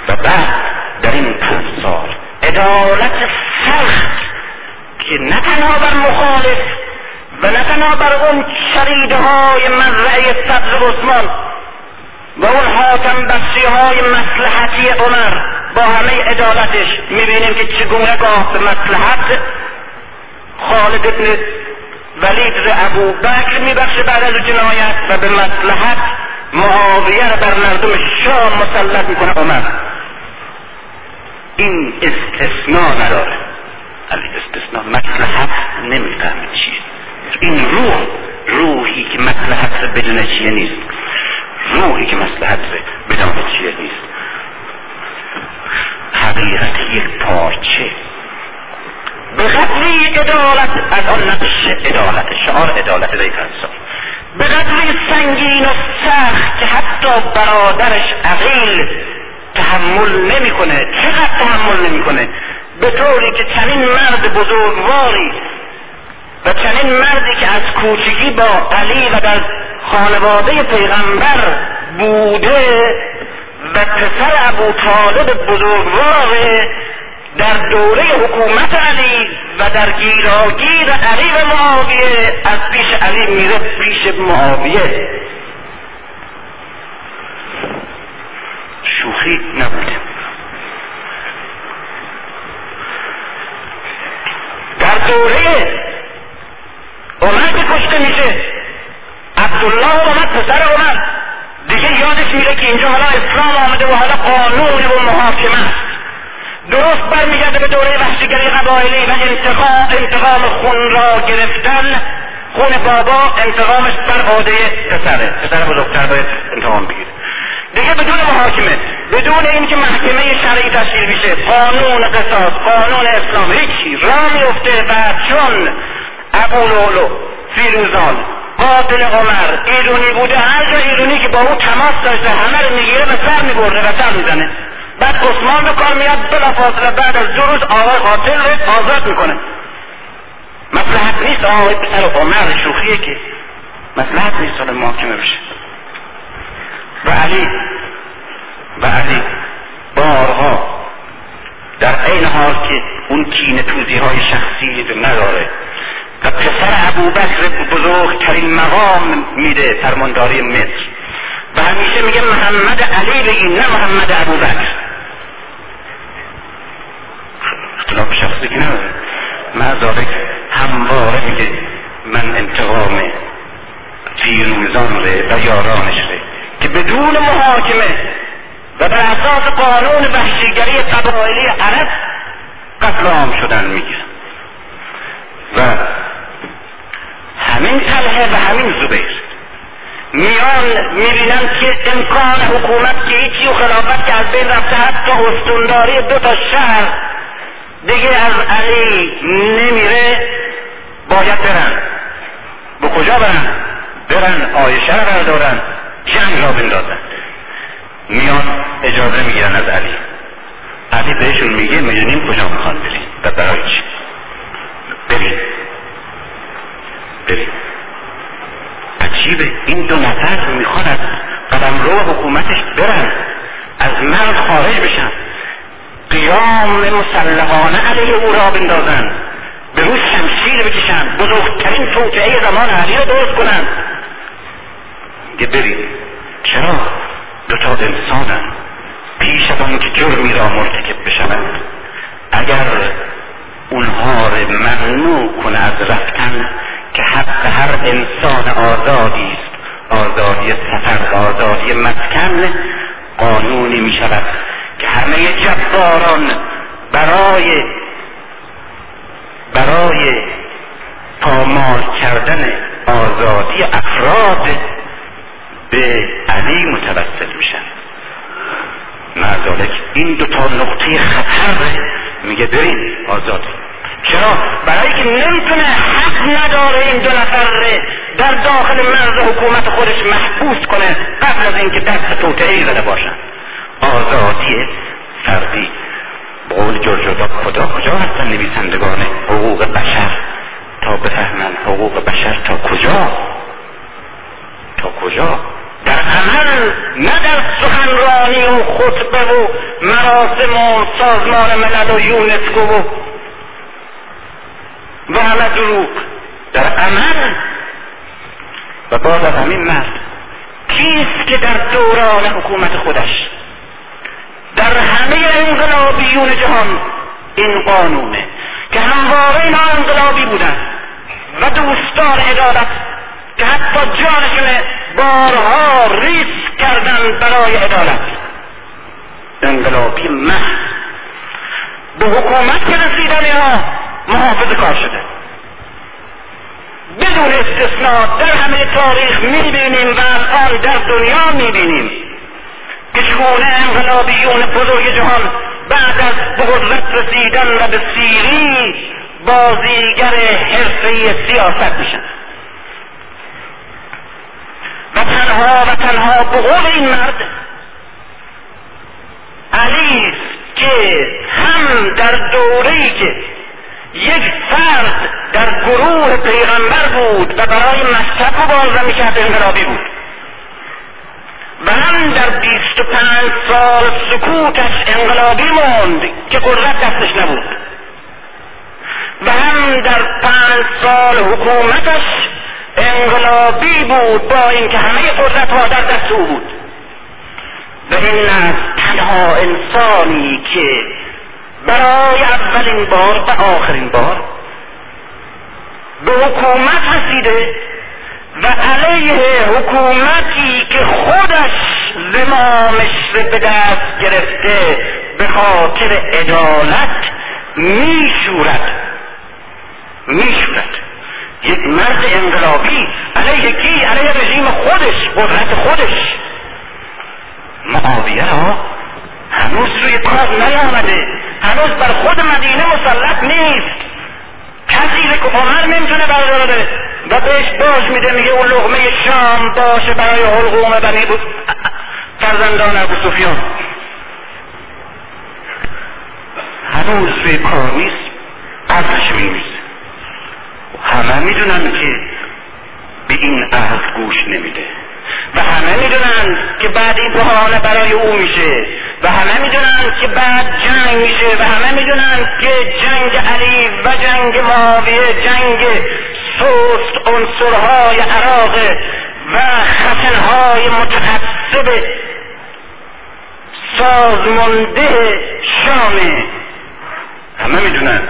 و بعد در این پنج سال عدالت سخت که نه تنها بر مخالف و نه تنها بر اون شریده های مزرعه صدر عثمان و اون حاتم بخشی های مسلحتی عمر با همه عدالتش می‌بینیم که چگونه گاه به مسلحت خالد ابن ولید ر ابو بکر میبخشه بعد از جنایت و به مسلحت معاویه بر مردم شام مسلط می‌کنه عمر. این استثناء نداره استثناء مسلحت نمی‌فهمه چیه. این روح روحی که مسلحت رو بدون چیه نیست. روحی که مسلحت رو بدون چیه نیست. حقیقت یک پارچه به قدری عدالت از آن نقش عدالت شعار عدالت ریفرسان به قدری سنگین و سخت که حتی برادرش عقیل تحمل نمی‌کنه. چقدر تحمل نمی‌کنه؟ به طوری که چنین مرد بزرگواری و چنین مردی که از کوچگی با علی و در خانواده پیغمبر بوده و پسر ابو طالب بزرگوار در دوره حکومت علی و در گیراگیر علی و معاویه از پیش علی میره پیش معاویه. شوخی نبوده. در دوره عمر که کشته میشه. عبدالله اومد پسر عمر. دیگه یادش میره که اینجا حالا اسلام آمده و حالا قانون و محاکمه است. درست برمیگرده به دوره وحشیگری قبایلی و انتقام انتقام خون را گرفتن. خون بابا انتقامش بر عاده پسره. پسر بزرگتر باید انتقام بگیره. دیگه بدون محاکمه بدون اینکه محکمه شرعی تشکیل بشه قانون قصاص قانون اسلام هیچی. را میفته و چون ابو لولو فیروزان قاتل عمر ایرونی بوده هر جا ایرونی که با او تماس داشته همه رو می‌گیره و سر میبرده و سر می‌زنه بعد عثمان به کار میاد بلا فاصله بعد از دو روز آقای قاتل رو آزاد می‌کنه مسلحت نیست آقای پسر عمر شوخیه که مسلحت نیست حالا محاکمه بشه و علی و علی بارها در این حال که اون کین توزی های شخصی نداره و پسر ابوبکر بزرگترین مقام میده فرمانداری مصر. و همیشه میگه محمد علی بگین نه محمد ابوبکر. اختلاف شخصی که نداره. ذالک همواره میگه من انتقام فیروزان ره و یارانش ره که بدون محاکمه و بر اساس قانون وحشیگری قبایلی عرب قتل عام شدن میگه. و همین طلحه و همین زبیر. میان می‌بینن که امکان حکومت که هیچی و خلافت که از بین رفته حتی استونداری دو تا شهر دیگه از علی نمیره باید برن. به کجا برن؟ برن آیشه را بردارن جنگ را بندازن. میان اجازه می‌گیرن از علی. علی بهشون میگه می‌دونیم کجا می‌خوان برین و برای چی. برین برین عجیبه. این دو نفر می‌خوان از قدم رو حکومتش برن. از من خارج بشن. قیام مسلحانه علیه او را بندازن. به روز شمشیر بکشن. بزرگترین توطعه زمان علی را درست کنن. که برید چرا دوتا انسانن پیش از آن که جرمی را مرتکب بشوند؟ اگر اونها را ممنوع کنه از رفتن که حق هر انسان آزادی است. آزادی سفر آزادی مسکن قانونی می شود که همه جباران برای برای پامال کردن آزادی افراد به علی متوسل میشن. معذالک این دو تا نقطه خطر میگه بریم آزاد چرا؟ برای که نمی‌تونه حق نداره این دو نفر در داخل مرز حکومت خودش محبوس کنه قبل از اینکه دست توطعه زده باشن. آزادی فردی. به قول جورجودا خدا کجا هستن نویسندگان حقوق بشر؟ تا بفهمن حقوق بشر تا کجا؟ تا کجا؟ در عمل نه در سخنرانی و خطبه و مراسم و سازمان ملل و یونسکو و و همه دروغ در عمل و باز از همین مرد. کیست که در دوران حکومت خودش در همه انقلابیون جهان این قانونه که همواره اینا انقلابی بودن و دوستان عدالت که حتی جانشون بارها ریس کردن برای عدالت. انقلابی محض به حکومت که رسیدن محافظ کار شده. بدون استثناء در همه تاریخ می‌بینیم و الان در دنیا می‌بینیم. که شکونه انقلابیون بزرگ جهان بعد از به قدرت رسیدن و به سیری بازیگر حرفه سیاست میشن. و تنها و تنها به قول این مرد علی که هم در دوره که یک فرد در گروه پیغمبر بود و برای مذهب مبارزه می‌کرد انقلابی بود. و هم در بیست و پنج سال سکوتش انقلابی موند که قدرت دستش نبود. و هم در پنج سال حکومتش انقلابی بود با اینکه همه قدرت ها در دست او بود. و این از تنها انسانی که برای اولین بار و آخرین بار به حکومت رسیده و علیه حکومتی که خودش زمامش رو به دست گرفته به خاطر عدالت میشورد. میشورد. یک مرد انقلابی. علیه کی؟ علیه رژیم خودش قدرت خودش. معاویه را هنوز روی کار نیامده. هنوز بر خود مدینه مسلط نیست. کسی که عمر نمی‌تونه برداره و بهش باش میده میگه اون لغمه شام باشه برای حلقوم بنی بود فرزندان ابو سفیان. هنوز روی کار نیست قدرش میمیزه همه می‌دونن که به این عهد گوش نمیده. و همه می‌دونن که بعد این بحانه برای او میشه. و همه می‌دونن که بعد جنگ میشه و همه می‌دونن که جنگ علی و جنگ معاویه جنگ سست عنصرهای عراق و خشنهای متعصب سازمانده شامه. همه می‌دونن.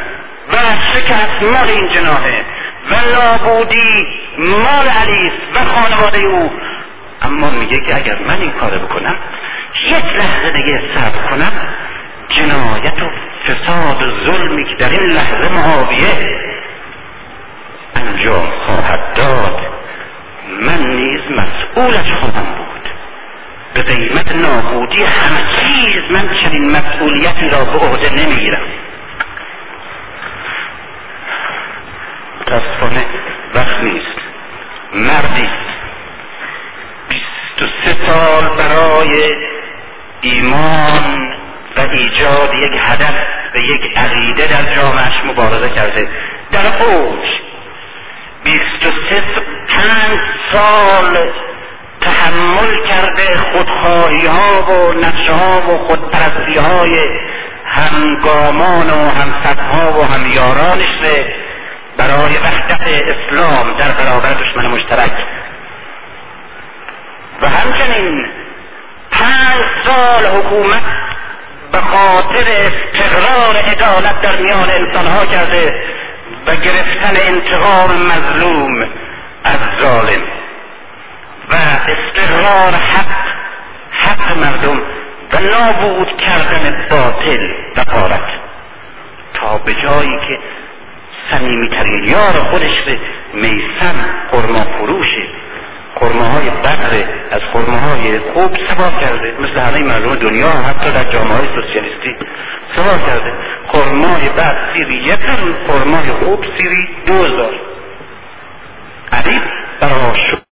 و شکست مال این جناهه. و نابودی مال علی و خانواده او. اما میگه که اگر من این کار بکنم یک لحظه دیگه صبر کنم. جنایت و فساد و ظلمی که در این لحظه معاویه انجام خواهد داد. من نیز مسئولش خواهم بود. به قیمت نابودی همه چیز من چنین مسئولیتی را به عهده نمی‌گیرم. متاسفانه وقت نیست. مردی بیست و سه سال برای ایمان و ایجاد یک هدف و یک عقیده در جامعش مبارزه کرده. در اوج بیست و پنج سال تحمل کرده خودخواهی ها و نقشه ها و خودپرستی های همگامان و همسدها و همیارانش برای وحدت اسلام در برابر دشمن مشترک. و همچنین پنج سال حکومت به خاطر استقرار عدالت در میان انسانها کرده و گرفتن انتقام مظلوم از ظالم و استقرار حق حق مردم و نابود کردن باطل و قارت تا به جایی که صمیمیترین یار خودش به میسم خرما فروشه خرماهای بدر از خرماهای خوب سوا کرده. مثل همه مردم دنیا حتی در جامعه های سوسیالیستی سوا کرده. خرمای بد سیری یک خرمای خوب سیری دو هزار. علی برای